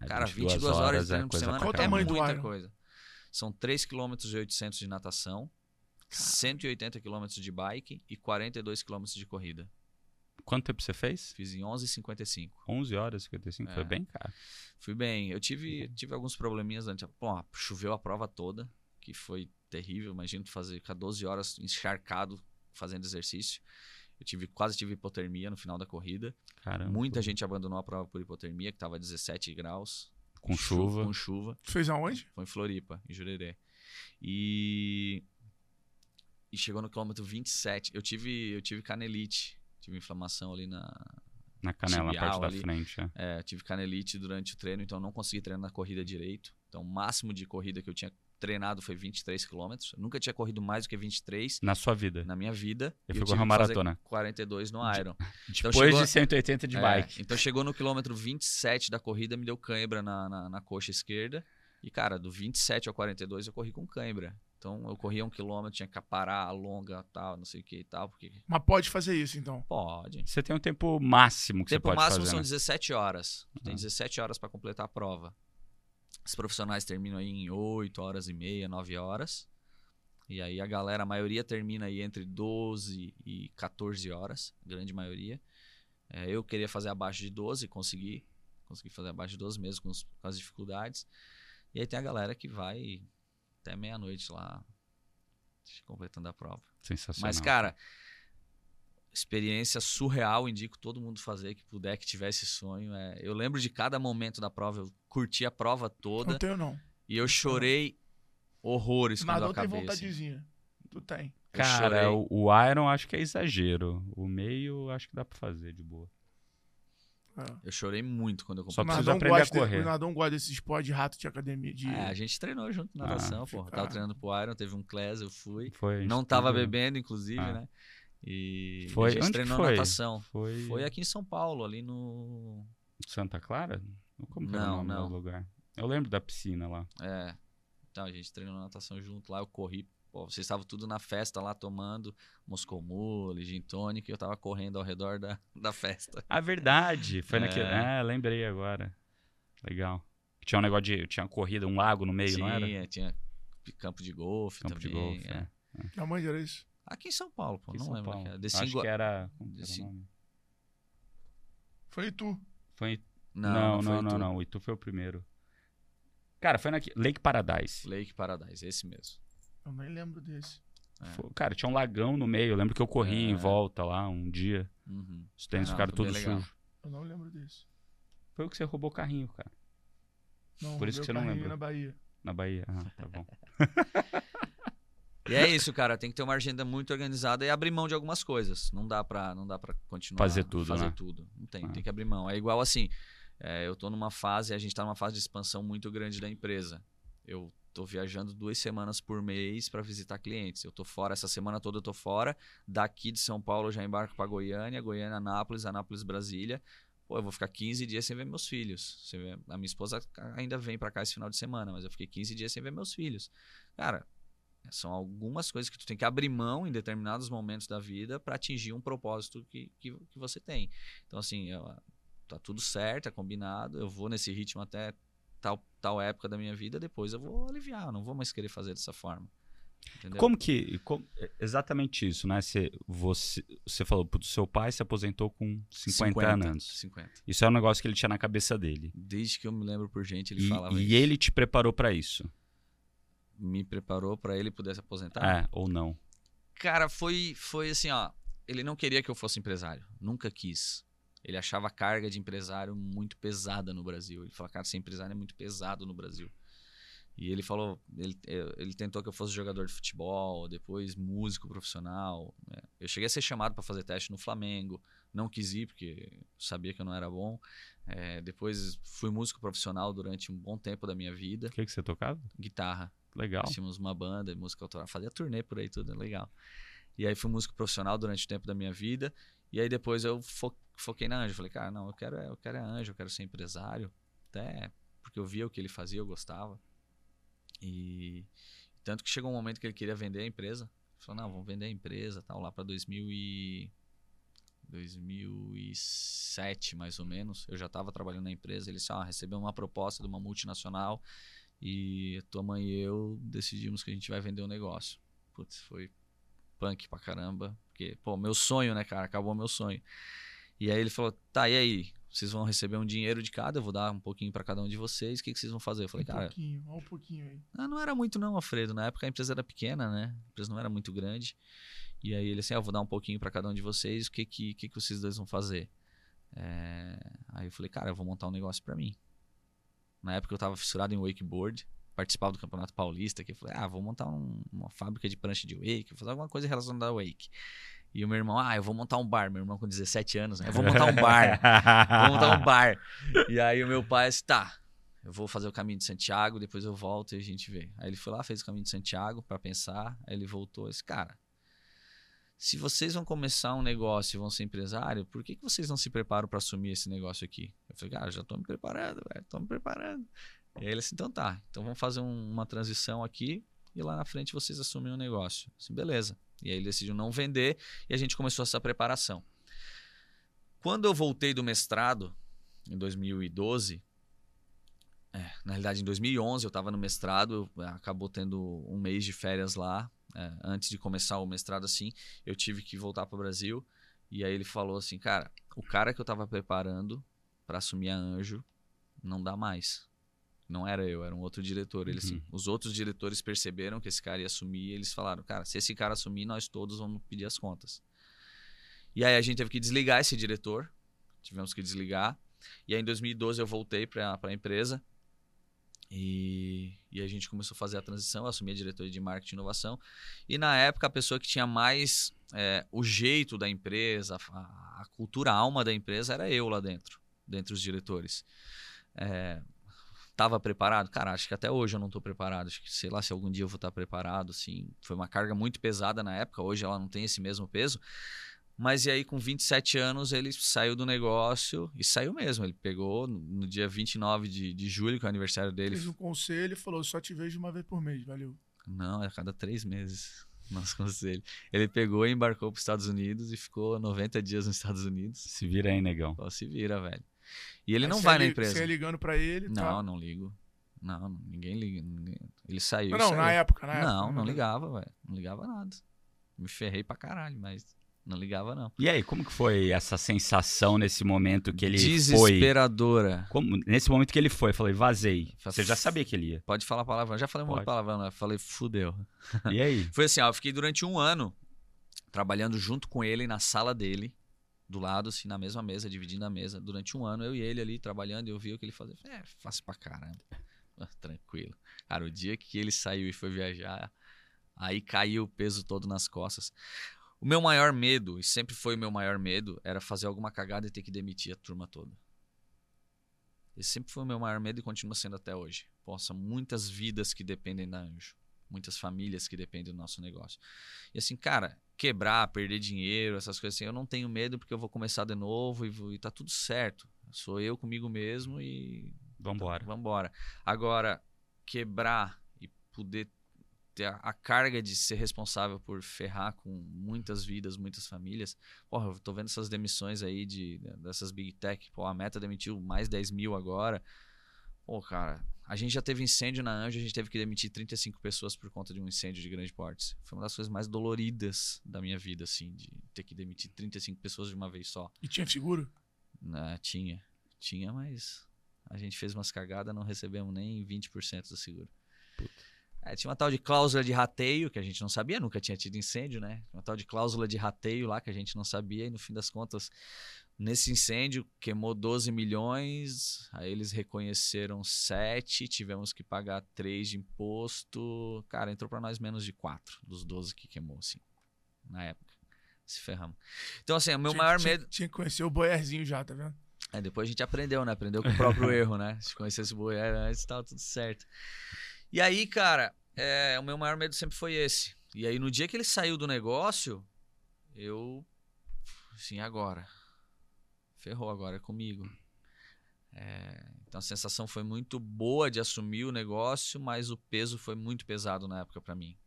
É, Cara, 22, horas de treino por coisa semana Qual o é muita Iron? coisa. São 3 km e 800 de natação, 180 km de bike e 42 km de corrida. Quanto tempo você fez? Fiz em 11h55. 11 horas e 55, foi É. bem, cara. Fui bem. Eu tive, tive alguns probleminhas antes. Pô, choveu a prova toda, que foi terrível. Imagina tu fazer ficar 12 horas encharcado fazendo exercício. Eu tive, quase tive hipotermia no final da corrida. Caramba. Muita gente abandonou a prova por hipotermia, que estava 17 graus. Com chuva. Com chuva. Fez aonde? Foi em Floripa, em Jurerê. E. E chegou no quilômetro 27. Eu tive, eu tive canelite. Tive inflamação ali na, Na canela, na parte da ali. frente. é. é, tive canelite durante o treino, então não consegui treinar na corrida direito. Então, o máximo de corrida que eu tinha treinado foi 23 quilômetros. Nunca tinha corrido mais do que 23 Na sua vida. na minha vida. Eu fui correr maratona. 42 no De- Iron. Depois chegou- de 180 de É, bike. então chegou no quilômetro 27 da corrida, me deu cãibra na, na, na coxa esquerda. E, cara, do 27 ao 42 eu corri com cãibra. Então eu corria um quilômetro, tinha que parar, alonga, tal, não sei o que e tal, porque Mas pode fazer isso, então. pode. Você tem um tempo máximo que tempo você pode máximo fazer. são né? 17 horas. Tu tem Uhum. 17 horas para completar a prova. Os profissionais terminam aí em 8 horas e meia, 9 horas. E aí a galera, a maioria termina aí entre 12 e 14 horas, grande maioria. É, eu queria fazer abaixo de 12, consegui. Consegui fazer abaixo de 12 mesmo com, os- com as dificuldades. E aí tem a galera que vai até meia-noite lá, completando a prova. Sensacional. Mas, cara, experiência surreal, indico todo mundo fazer que puder, que tiver esse sonho. É, eu lembro de cada momento da prova, eu curti a prova toda Não tenho, não. e eu chorei horrores quando eu Nadador tem acabei. assim. vontadezinha. Tu tem. Cara, o, o Iron acho que é exagero. O meio acho que dá pra fazer de boa. É. Eu chorei muito quando eu Só O comprei. precisa Nadão aprender a gosta, correr. o Nadão gosta desse esporte de rato de academia. De... É, a gente treinou junto na Ah, natação, pô. fica- Tava treinando pro Iron, teve um class, eu fui. Foi, Não tava bebendo, inclusive, Ah. né? E Foi- a gente onde treinou foi? natação. Foi, Foi aqui em São Paulo, ali no. Santa Clara? Como que era Não, o nome não. do lugar? Eu lembro da piscina lá. É. Então, a gente treinou natação junto lá, eu corri. Pô, vocês estavam tudo na festa lá tomando Moscou Mule, Gin Tonic, e eu tava correndo ao redor da, da festa. Ah, verdade. Foi É. naquele. É, lembrei agora. Legal. Tinha um negócio de. Tinha uma corrida, um lago no meio, não era? Tinha, tinha campo de golfe Campo de também. golfe. é. é. Aonde era isso? Aqui em São Paulo, pô, Aqui não São lembro. Paulo. que era. Acho que era. nome? Foi tu. Foi em- Não, Não, não, não, foi não, tu. não. O Itu foi o primeiro. Cara, foi naquele. Lake Paradise. Lake Paradise, esse mesmo. Eu nem lembro desse. É. Cara, tinha um lagão no meio. Eu lembro que eu corri É. em volta lá um dia. Uhum. Os tênis Não, ficaram bem todos sujos. Eu não lembro desse. Foi o que você roubou o carrinho, cara. Não, Por isso que você não lembra. na Bahia. Na Bahia. Ah, tá bom. E é isso, cara. Tem que ter uma agenda muito organizada e abrir mão de algumas coisas. Não dá pra, não dá pra continuar Fazer tudo, fazer né? tudo. Não tem, Ah. tem que abrir mão. É igual assim. é, eu tô numa fase, a gente tá numa fase de expansão muito grande da empresa. Eu tô viajando duas semanas por mês para visitar clientes. Eu tô fora essa semana toda, eu tô fora. Daqui de São Paulo eu já embarco para Goiânia, Goiânia, Anápolis, Anápolis, Brasília. Pô, eu vou ficar 15 dias sem ver meus filhos. Você vê, a minha esposa ainda vem para cá esse final de semana, mas eu fiquei 15 dias sem ver meus filhos. Cara, são algumas coisas que tu tem que abrir mão em determinados momentos da vida para atingir um propósito que, que, que você tem. Então, assim, eu- tá tudo certo, é combinado. Eu vou nesse ritmo até tal, tal época da minha vida, depois eu vou aliviar. Não vou mais querer fazer dessa forma. Entendeu? Como que. como- é exatamente isso, né? Você, você, você falou, pro seu pai se aposentou com 50, anos. 50. Isso é um negócio que ele tinha na cabeça dele. Desde que eu me lembro por gente, ele E, falava e isso. ele te preparou pra isso. me preparou para ele poder se aposentar. É, ou não. Cara, foi, foi assim, ó. Ele não queria que eu fosse empresário. Nunca quis. Ele achava a carga de empresário muito pesada no Brasil. Ele falou, cara, ser empresário é muito pesado no Brasil. E ele falou, ele, eh, ele tentou que eu fosse jogador de futebol, depois músico profissional. né? Eu cheguei a ser chamado para fazer teste no Flamengo. Não quis ir, porque sabia que eu não era bom. Eh, depois fui músico profissional durante um bom tempo da minha vida. O que, que você tocava? Guitarra. Legal. Nós tínhamos uma banda, música autoral, fazia turnê por aí, tudo legal. E aí fui músico profissional durante o tempo da minha vida. E aí depois eu fo- foquei na Anjo. Falei, cara, não, eu quero, é- eu quero é Anjo, eu quero ser empresário. Até porque eu via o que ele fazia, eu gostava. E tanto que chegou um momento que ele queria vender a empresa. Falou, não, vamos vender a empresa, tal, lá para 2000 e 2007, mais ou menos. Eu já estava trabalhando na empresa. Ele disse, ah, recebeu uma proposta de uma multinacional e tua mãe e eu decidimos que a gente vai vender o negócio. Putz, foi punk pra caramba. Porque, pô, meu sonho, né, cara? Acabou meu sonho. E aí ele falou: tá, e aí? Vocês vão receber um dinheiro de cada, eu vou dar um pouquinho pra cada um de vocês. O que, que vocês vão fazer? Eu falei, um cara, pouquinho, olha um pouquinho aí. ah, não era muito não, Alfredo. Na época a empresa era pequena, né? A empresa não era muito grande. E aí ele assim, ah, eu vou dar um pouquinho pra cada um de vocês. O que que, que, que vocês dois vão fazer? É, Aí eu falei, cara, eu vou montar um negócio pra mim. Na época eu tava fissurado em wakeboard, participava do Campeonato Paulista, que eu falei, ah, vou montar um- uma fábrica de prancha de wake, vou fazer alguma coisa relacionada ao wake. E o meu irmão, ah, eu vou montar um bar. Meu irmão com 17 anos, né? Eu vou montar um bar. Vou montar um bar. E aí o meu pai disse, tá, eu vou fazer o caminho de Santiago, depois eu volto e a gente vê. Aí ele foi lá, fez o caminho de Santiago pra pensar, aí ele voltou e disse, cara, se vocês vão começar um negócio e vão ser empresário, por que, que vocês não se preparam pra assumir esse negócio aqui? Eu falei, cara, já tô me preparando, velho, tô me preparando. E aí ele disse, então tá, então vamos fazer um- uma transição aqui e lá na frente vocês assumem o negócio. Eu disse, beleza. E aí ele decidiu não vender e a gente começou essa preparação. Quando eu voltei do mestrado, em 2012, é, na realidade em 2011 eu estava no mestrado, eu, é, acabou tendo um mês de férias lá, é, antes de começar o mestrado assim, eu tive que voltar para o Brasil, e aí ele falou assim, cara, o cara que eu estava preparando para assumir a Anjo não dá mais. Não era eu, era um outro diretor. Ele, assim, Uhum. os outros diretores perceberam que esse cara ia assumir e eles falaram, cara, se esse cara assumir, nós todos vamos pedir as contas. E aí a gente teve que desligar esse diretor, tivemos que desligar. E aí em 2012 eu voltei para a empresa e, e a gente começou a fazer a transição, eu assumi a diretoria de marketing e inovação. E na época a pessoa que tinha mais é, o jeito da empresa, a, a cultura, a alma da empresa era eu lá dentro, dentre os diretores. É, Tava preparado? Cara, acho que até hoje eu não tô preparado. Acho que, sei lá, se algum dia eu vou estar preparado, assim. Foi uma carga muito pesada na época, hoje ela não tem esse mesmo peso. Mas e aí, com 27 anos, ele saiu do negócio e saiu mesmo. Ele pegou no- dia 29 de, de julho, que é o aniversário dele. Fez um conselho e falou: só te vejo uma vez por mês, valeu. Não, é a cada três meses. Nosso conselho. Ele pegou e embarcou para os Estados Unidos e ficou 90 dias nos Estados Unidos. Se vira aí, negão. Pô, se vira, velho. E ele Aí não vai na li- empresa. Você ia ligando pra ele. Não, tá. não ligo. Não, não, ninguém liga. ninguém- Ele saiu. Não, não, saiu. na época, na época. Não, não né? ligava, velho. Não ligava nada. Me ferrei pra caralho, mas não ligava, não. E aí, como que foi essa sensação nesse momento que ele foi? Desesperadora. Como, nesse momento que ele foi, eu falei, vazei. Você já sabia que ele ia. Pode falar palavrão. Já falei Pode. palavrão, né? Falei, fudeu. E aí? Foi assim, ó, eu fiquei durante um ano trabalhando junto com ele na sala dele, do lado, assim, na mesma mesa, dividindo a mesa. Durante um ano, eu e ele ali trabalhando, eu vi o que ele fazia. É, faço pra caramba. Ah, Tranquilo. Cara, o dia que ele saiu e foi viajar, aí caiu o peso todo nas costas. O meu maior medo, e sempre foi o meu maior medo, era fazer alguma cagada e ter que demitir a turma toda. Esse sempre foi o meu maior medo e continua sendo até hoje. Poxa, muitas vidas que dependem da Anjo. Muitas famílias que dependem do nosso negócio. E assim, cara, quebrar, perder dinheiro, essas coisas assim, eu não tenho medo porque eu vou começar de novo e, vou- e tá tudo certo. Sou eu comigo mesmo e Vambora. Vambora. Agora, quebrar e poder ter a, a carga de ser responsável por ferrar com muitas vidas, muitas famílias. Porra, eu tô vendo essas demissões aí de, dessas Big Tech. Pô, a Meta demitiu mais 10 mil agora. Pô, cara, a gente já teve incêndio na Anjo, a gente teve que demitir 35 pessoas por conta de um incêndio de grande porte. Foi uma das coisas mais doloridas da minha vida, assim, de ter que demitir 35 pessoas de uma vez só. E tinha seguro? Ah, tinha. Tinha, mas a gente fez umas cagadas, não recebemos nem 20% do seguro. É, tinha uma tal de cláusula de rateio, que a gente não sabia, nunca tinha tido incêndio, né? Uma tal de cláusula de rateio lá que a gente não sabia, e no fim das contas, nesse incêndio, queimou 12 milhões, aí eles reconheceram 7, tivemos que pagar 3 de imposto. Cara, entrou pra nós menos de 4 dos 12 que queimou, assim, na época. Se ferramos. Então, assim, o meu Tinha- maior tinha- medo. Tinha que conhecer o boiarzinho já, tá vendo? É, depois a gente aprendeu, né? Aprendeu com o próprio erro, né? Se conhecesse o Boier antes, tava tudo certo. E aí, cara, é, o meu maior medo sempre foi esse. E aí, no dia que ele saiu do negócio, eu. Assim, agora. Ferrou agora, é comigo. É, então a sensação foi muito boa de assumir o negócio, mas o peso foi muito pesado na época pra mim.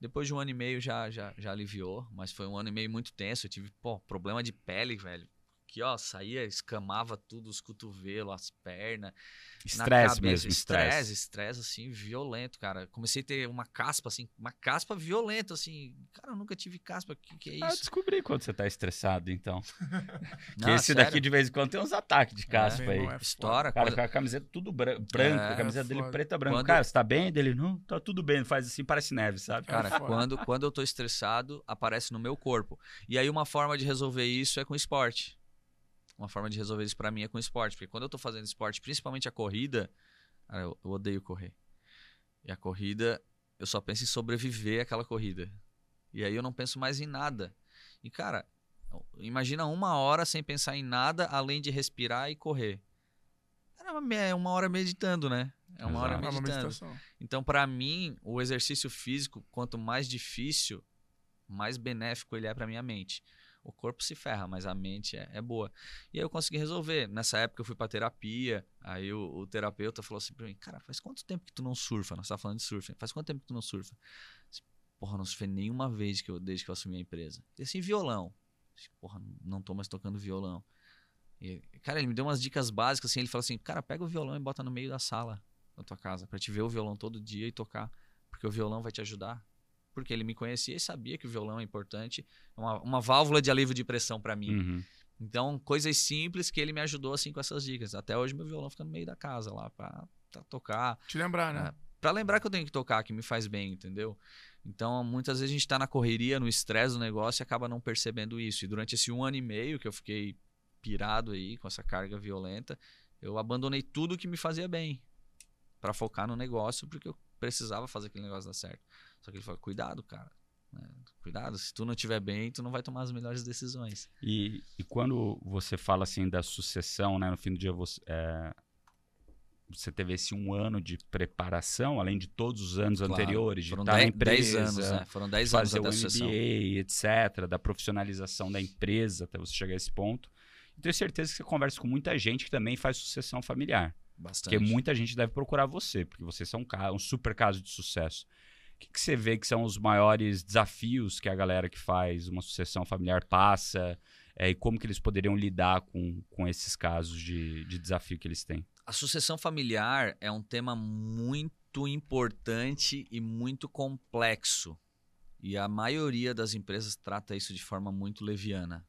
Depois de um ano e meio já, já, já aliviou, mas foi um ano e meio muito tenso. Eu tive, pô, problema de pele, velho. Que, ó, saía, escamava tudo, os cotovelos, as pernas. na Estresse cabeça. mesmo, Estresse, estresse. assim, violento, cara. Comecei a ter uma caspa, assim, uma caspa violenta, assim. Cara, eu nunca tive caspa, o que, que é Ah, eu isso? descobri quando você tá estressado, então. Que Não, esse sério. daqui, de vez em quando, tem uns ataques de caspa Meu aí. é Estoura. Cara, quando- com a camiseta tudo bran- branco, É, a camiseta dele preta branca. Quando- Cara, você tá bem? Dele, não, tá tudo bem. Faz assim, parece neve, sabe? Cara, foda. quando, quando eu tô estressado, aparece no meu corpo. E aí uma forma de resolver isso é com esporte. Uma forma de resolver isso pra mim é com esporte. Porque quando eu tô fazendo esporte, principalmente a corrida, cara, eu, eu odeio correr. E a corrida, eu só penso em sobreviver àquela corrida. E aí eu não penso mais em nada. E, cara, imagina uma hora sem pensar em nada, além de respirar e correr. É uma- hora meditando, né? É uma hora Exato. É uma meditando. Então, pra mim, o exercício físico, quanto mais difícil, mais benéfico ele é pra minha mente. O corpo se ferra, mas a mente é, é boa. E aí eu consegui resolver. Nessa época eu fui pra terapia, aí o, o terapeuta falou assim pra mim, cara, faz quanto tempo que tu não surfa? Nós tá falando de surf. Faz quanto tempo que tu não surfa? Porra, não surfei nenhuma vez que eu, desde que eu assumi a empresa. E assim, violão. Porra, não tô mais tocando violão. E, cara, ele me deu umas dicas básicas, assim, ele falou assim, cara, pega o violão e bota no meio da sala da tua casa, pra te ver o violão todo dia e tocar, porque o violão vai te ajudar. Porque ele me conhecia e sabia que o violão é importante, é uma, uma válvula de alívio de pressão pra mim. Uhum. Então, coisas simples que ele me ajudou assim com essas dicas. Até hoje meu violão fica no meio da casa lá pra, pra tocar, Te lembrar, né? É. Pra lembrar que eu tenho que tocar, que me faz bem, entendeu? Então, muitas vezes a gente tá na correria, no estresse do negócio e acaba não percebendo isso. E durante esse um ano e meio que eu fiquei pirado aí com essa carga violenta, eu abandonei tudo que me fazia bem pra focar no negócio, porque eu precisava fazer aquele negócio dar certo. Só que ele falou: cuidado, cara. né? Cuidado, se tu não estiver bem, tu não vai tomar as melhores decisões. E, e quando você fala assim da sucessão, né? No fim do dia você, é, você teve esse um ano de preparação, além de todos os anos Claro. anteriores, de estar na 10, empresa, anos, né? Foram 10 anos fazer até o a sucessão. MBA, etc., da profissionalização da empresa até você chegar a esse ponto. Eu tenho certeza que você conversa com muita gente que também faz sucessão familiar. Bastante. Porque muita gente deve procurar você, porque você é um, um super caso de sucesso. Que, que você vê que são os maiores desafios que a galera que faz uma sucessão familiar passa? é, e como que eles poderiam lidar com, com esses casos de, de desafio que eles têm? A sucessão familiar é um tema muito importante e muito complexo. E a maioria das empresas trata isso de forma muito leviana.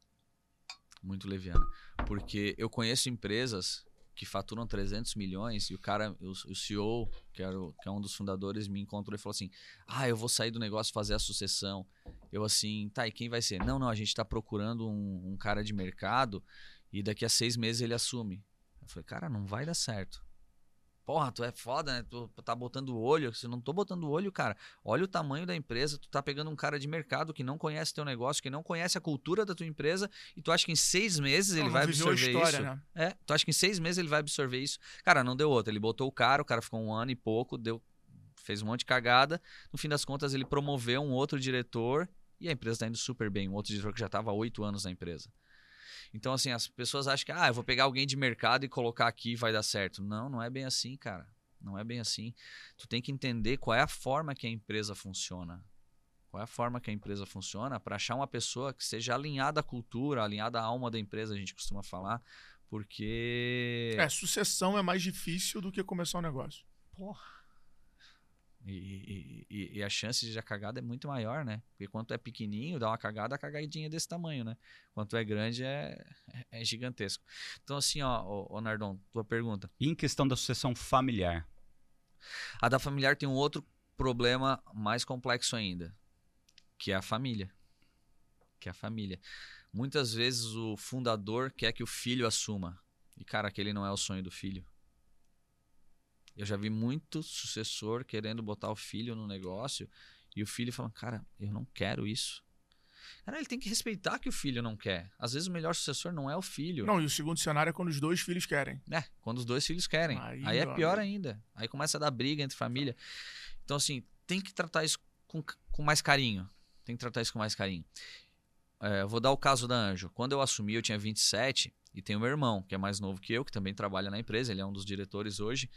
Muito leviana. Porque eu conheço empresas que faturam 300 milhões e o cara, o, o CEO, que, era o- que é um dos fundadores, me encontrou e falou assim: Ah, eu vou sair do negócio e fazer a sucessão. Eu assim, tá, e quem vai ser? Não, não, a gente está procurando um, um cara de mercado e daqui a seis meses ele assume. Eu falei, cara, não vai dar certo. Porra, tu é foda, né? Tu tá botando o olho. Se não tô botando o olho, cara, olha o tamanho da empresa. Tu tá pegando um cara de mercado que não conhece teu negócio, que não conhece a cultura da tua empresa, e tu acha que em seis meses ele Não, vai absorver história, isso? né? É, tu acha que em seis meses ele vai absorver isso? Cara, não deu outra. Ele botou o cara, o cara ficou um ano e pouco, deu, fez um monte de cagada. No fim das contas, ele promoveu um outro diretor e a empresa tá indo super bem. Um outro diretor que já estava há oito anos na empresa. Então, assim, as pessoas acham que, ah, eu vou pegar alguém de mercado e colocar aqui e vai dar certo. Não, não é bem assim, cara. Não é bem assim. Tu tem que entender qual é a forma que a empresa funciona. Qual é a forma que a empresa funciona para achar uma pessoa que seja alinhada à cultura, alinhada à alma da empresa, a gente costuma falar, porque. É, sucessão é mais difícil do que começar um negócio. Porra. E, e- e- a chance de dar cagada é muito maior, né? Porque quanto é pequenininho, dá uma cagada, a cagadinha é desse tamanho, né? Quanto é grande, é, é- é gigantesco. Então, assim, ó, ô Nardon, tua pergunta. E em questão da sucessão familiar? A da familiar tem um outro problema mais complexo ainda, que é a família. Que é a família. Muitas vezes o fundador quer que o filho assuma. E, cara, aquele não é o sonho do filho. Eu já vi muito sucessor querendo botar o filho no negócio e o filho falando, cara, eu não quero isso. Cara, ele tem que respeitar que o filho não quer. Às vezes o melhor sucessor não é o filho. Não, e o segundo cenário é quando os dois filhos querem. É, quando os dois filhos querem. Aí, Aí, é pior amigo. ainda. Aí começa a dar briga entre família. Então, assim, tem que tratar isso com, com mais carinho. Tem que tratar isso com mais carinho. É, vou dar o caso da Anjo. Quando eu assumi, eu tinha 27 e tenho meu irmão, que é mais novo que eu, que também trabalha na empresa, ele é um dos diretores hoje.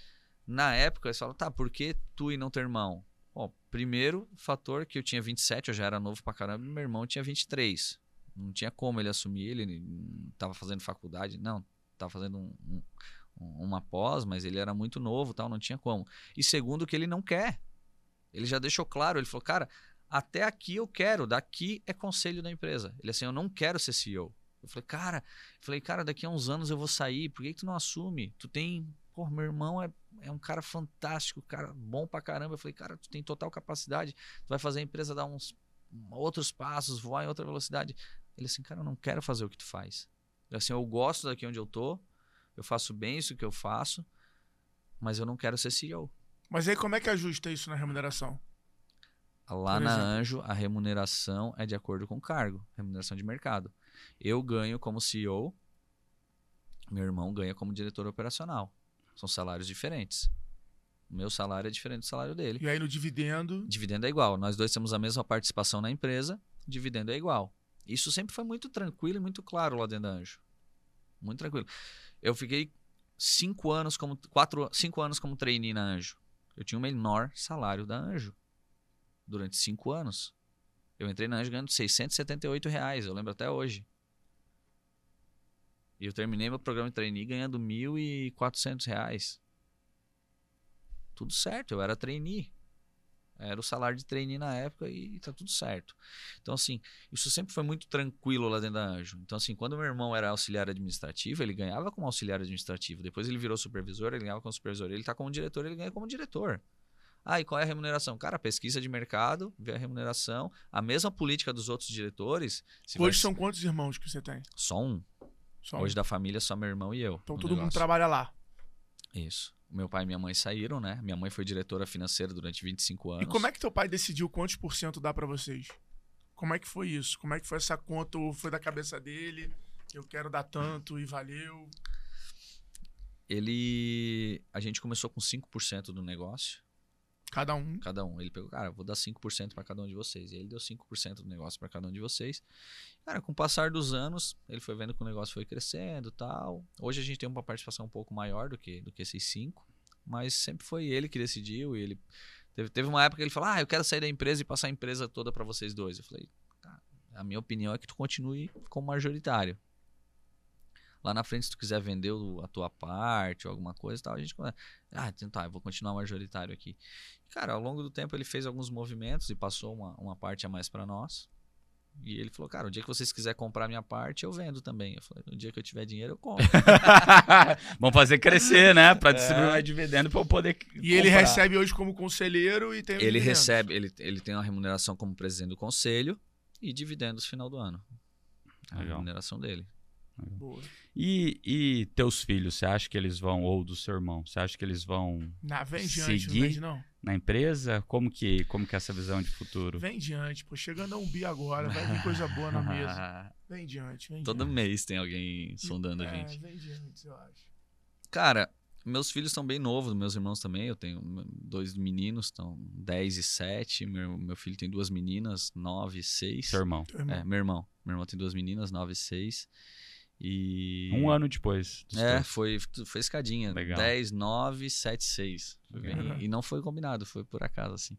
Na época, eles falam, tá, por que tu e não teu irmão? Bom, primeiro fator que eu tinha 27, eu já era novo pra caramba, meu irmão tinha 23. Não tinha como ele assumir, ele tava fazendo faculdade, não, tava fazendo um, um- uma pós, mas ele era muito novo, tal, não tinha como. E segundo que ele não quer. Ele já deixou claro, ele falou, cara, até aqui eu quero, daqui é conselho da empresa. Ele assim, eu não quero ser CEO. Eu falei, cara, eu falei, cara, daqui a uns anos eu vou sair, por que, que tu não assume? Tu tem, pô, meu irmão é, é um cara fantástico, cara bom pra caramba. Eu falei, cara, tu tem total capacidade, tu vai fazer a empresa dar uns outros passos, voar em outra velocidade. Ele assim, cara, eu não quero fazer o que tu faz. Eu, assim, eu gosto daqui onde eu tô, eu faço bem isso que eu faço, mas eu não quero ser CEO. Mas aí como é que ajusta isso na remuneração? Lá na? Anjo, a remuneração é de acordo com o cargo, remuneração de mercado. Eu ganho como CEO, meu irmão ganha como diretor operacional. São salários diferentes. O meu salário é diferente do salário dele. E aí no dividendo, Dividendo é igual. Nós dois temos a mesma participação na empresa, dividendo é igual. Isso sempre foi muito tranquilo e muito claro lá dentro da Anjo. Muito tranquilo. Eu fiquei cinco anos como quatro, cinco anos como trainee na Anjo. Eu tinha o menor salário da Anjo durante cinco anos. Eu entrei na Anjo ganhando 678 reais, eu lembro até hoje. E eu terminei meu programa de trainee ganhando 1.400 reais. Tudo certo, eu era trainee. Era o salário de trainee na época e tá tudo certo. Então, assim, isso sempre foi muito tranquilo lá dentro da Anjo. Então, assim, quando meu irmão era auxiliar administrativo, ele ganhava como auxiliar administrativo. Depois ele virou supervisor, ele ganhava como supervisor. Ele tá como diretor, ele ganha como diretor. Ah, e qual é a remuneração? Cara, pesquisa de mercado, vê a remuneração. A mesma política dos outros diretores. se vai- hoje são quantos irmãos que você tem? Só um. Só. Hoje da família, só meu irmão e eu. Então todo mundo negócio. trabalha lá. Isso. Meu pai e minha mãe saíram, né? Minha mãe foi diretora financeira durante 25 anos. E como é que teu pai decidiu quantos por cento dá pra vocês? Como é que foi isso? Como é que foi essa conta? Foi da cabeça dele? Eu quero dar tanto e valeu. ele. A gente começou com 5% do negócio, Cada um. cada um. Ele pegou, cara, vou dar 5% para cada um de vocês. E ele deu 5% do negócio para cada um de vocês. Cara, com o passar dos anos, ele foi vendo que o negócio foi crescendo tal. Hoje a gente tem uma participação um pouco maior do que, do que esses 5%, mas sempre foi ele que decidiu. E ele teve, teve uma época que ele falou: Ah, eu quero sair da empresa e passar a empresa toda para vocês dois. Eu falei: "Cara, A minha opinião é que tu continue como majoritário. Lá na frente, se tu quiser vender o- a tua parte ou alguma coisa e tal, a gente. Ah, então tá, eu vou continuar majoritário aqui. Cara, ao longo do tempo ele fez alguns movimentos e passou uma, uma parte a mais para nós. E ele falou, cara, o dia que vocês quiserem comprar minha parte, eu vendo também. Eu falei, no dia que eu tiver dinheiro, eu compro. Vamos fazer crescer, né? Pra É. distribuir mais dividendo pra eu poder. E ele comprar. recebe hoje como conselheiro e tem ele dividendos. recebe, ele, ele tem uma remuneração como presidente do conselho e dividendos no final do ano. A Legal. remuneração dele. Boa. E, e teus filhos, você acha que eles vão, ou do seu irmão, você acha que eles vão Na, vem diante, não Seguir? vende não. na empresa? Como que, como que é essa visão de futuro? Vem diante, pô. Chegando a um bi agora, vai vir coisa boa na mesa. Vem diante, vem Todo diante. mês tem alguém sondando a É, gente. vem diante, eu acho. Cara, meus filhos estão bem novos, meus irmãos também. Eu tenho dois meninos, estão 10 e 7. Meu, meu filho tem duas meninas, 9 e 6. Seu irmão. Irmão. É, meu irmão. Meu irmão tem duas meninas, 9 e 6. E. Um ano depois. É, foi, foi escadinha. Legal. 10, 9, 7, 6. Foi bem- Legal. e não foi combinado, foi por acaso, assim.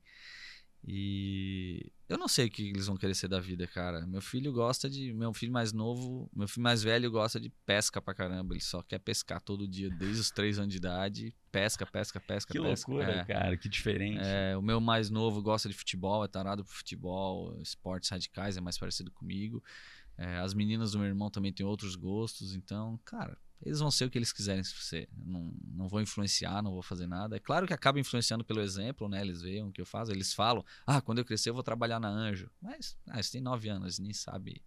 E eu não sei o que eles vão querer ser da vida, cara. Meu filho gosta de. Meu filho mais novo, meu filho mais velho gosta de pesca pra caramba. Ele só quer pescar todo dia, desde os 3 anos de idade. Pesca, pesca, pesca, Que pesca. loucura, É. cara, que diferente. É, o meu mais novo gosta de futebol, é tarado por futebol, esportes radicais, é mais parecido comigo. É, as meninas do meu irmão também têm outros gostos, então, cara, eles vão ser o que eles quiserem ser. Não, não vou influenciar, não vou fazer nada. É claro que acaba influenciando pelo exemplo, né? Eles veem o que eu faço, eles falam, ah, quando eu crescer eu vou trabalhar na Anjo. Mas, ah, eles têm nove anos, nem sabe,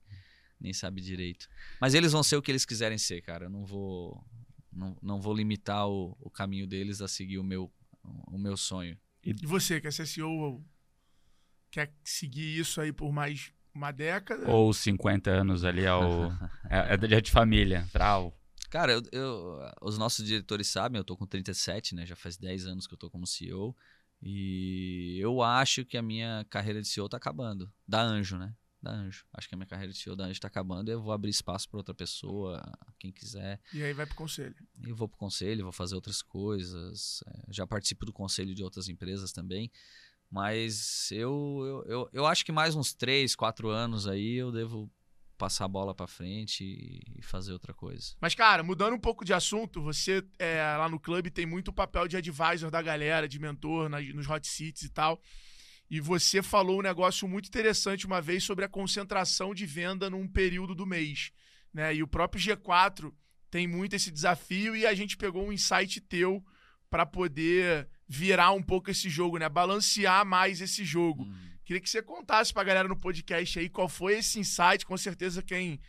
nem sabe direito. Mas eles vão ser o que eles quiserem ser, cara. Eu não vou, não, não vou limitar o, o caminho deles a seguir o meu, o meu sonho. E você, quer ser CEO, quer seguir isso aí por mais uma década? Ou os 50 anos ali ao. é, é de- é de família. Trau. Cara, eu, eu- os nossos diretores sabem, eu tô com 37, né? Já faz 10 anos que eu tô como CEO. E eu acho que a minha carreira de CEO tá acabando. Da Anjo, né? Da Anjo. Acho que a minha carreira de CEO da Anjo tá acabando. Eu vou abrir espaço para outra pessoa, quem quiser. E aí vai pro conselho. Eu vou pro conselho, vou fazer outras coisas. é, já participo do conselho de outras empresas também. Mas eu, eu, eu, eu acho que mais uns 3, 4 anos aí eu devo passar a bola para frente e- fazer outra coisa. Mas, cara, mudando um pouco de assunto, você é, lá no clube tem muito papel de advisor da galera, de mentor nos hot seats e tal. E você falou um negócio muito interessante uma vez sobre a concentração de venda num período do mês. Né? E o próprio G4 tem muito esse desafio e a gente pegou um insight teu para poder virar um pouco esse jogo, né? Balancear mais esse jogo. Hum. Queria que você contasse pra galera no podcast aí qual foi esse insight. Com certeza quem,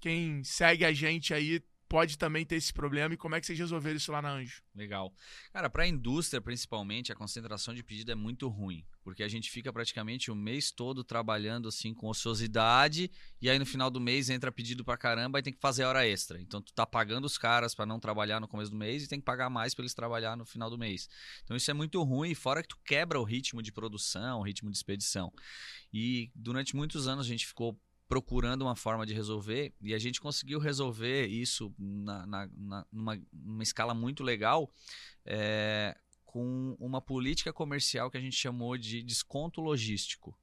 quem segue a gente aí pode também ter esse problema e como é que vocês resolveram isso lá na Anjo. Legal. Cara, para a indústria, principalmente, a concentração de pedido é muito ruim, porque a gente fica praticamente o mês todo trabalhando assim com ociosidade e aí no final do mês entra pedido pra caramba e tem que fazer hora extra. Então tu tá pagando os caras para não trabalhar no começo do mês e tem que pagar mais para eles trabalhar no final do mês. Então isso é muito ruim, fora que tu quebra o ritmo de produção, o ritmo de expedição. E durante muitos anos a gente ficou procurando uma forma de resolver e a gente conseguiu resolver isso na, na- na- numa, numa escala muito legal é, com uma política comercial que a gente chamou de desconto logístico.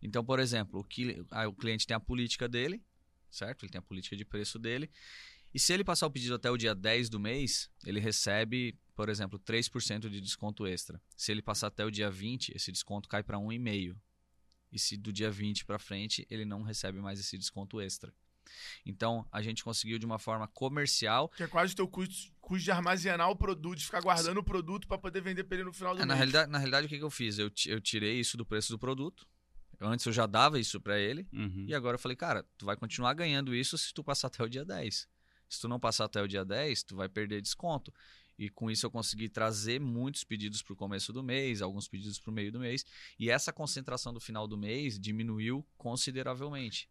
Então, por exemplo, o, que, ah, o cliente tem a política dele, certo? Ele tem a política de preço dele. E se ele passar o pedido até o dia 10 do mês, ele recebe, por exemplo, 3% de desconto extra. Se ele passar até o dia 20, esse desconto cai para 1,5%. E se do dia 20 para frente, ele não recebe mais esse desconto extra. Então, a gente conseguiu de uma forma comercial Que é quase o teu custo, custo de armazenar o produto, de ficar guardando o produto para poder vender pra ele no final do É, na, mês. realidade, na realidade, o que, que eu fiz? Eu, eu tirei isso do preço do produto. Antes eu já dava isso para ele. Uhum. E agora eu falei, cara, tu vai continuar ganhando isso se tu passar até o dia 10. Se tu não passar até o dia 10, tu vai perder desconto. E com isso eu consegui trazer muitos pedidos para o começo do mês, alguns pedidos para o meio do mês. E essa concentração do final do mês diminuiu consideravelmente.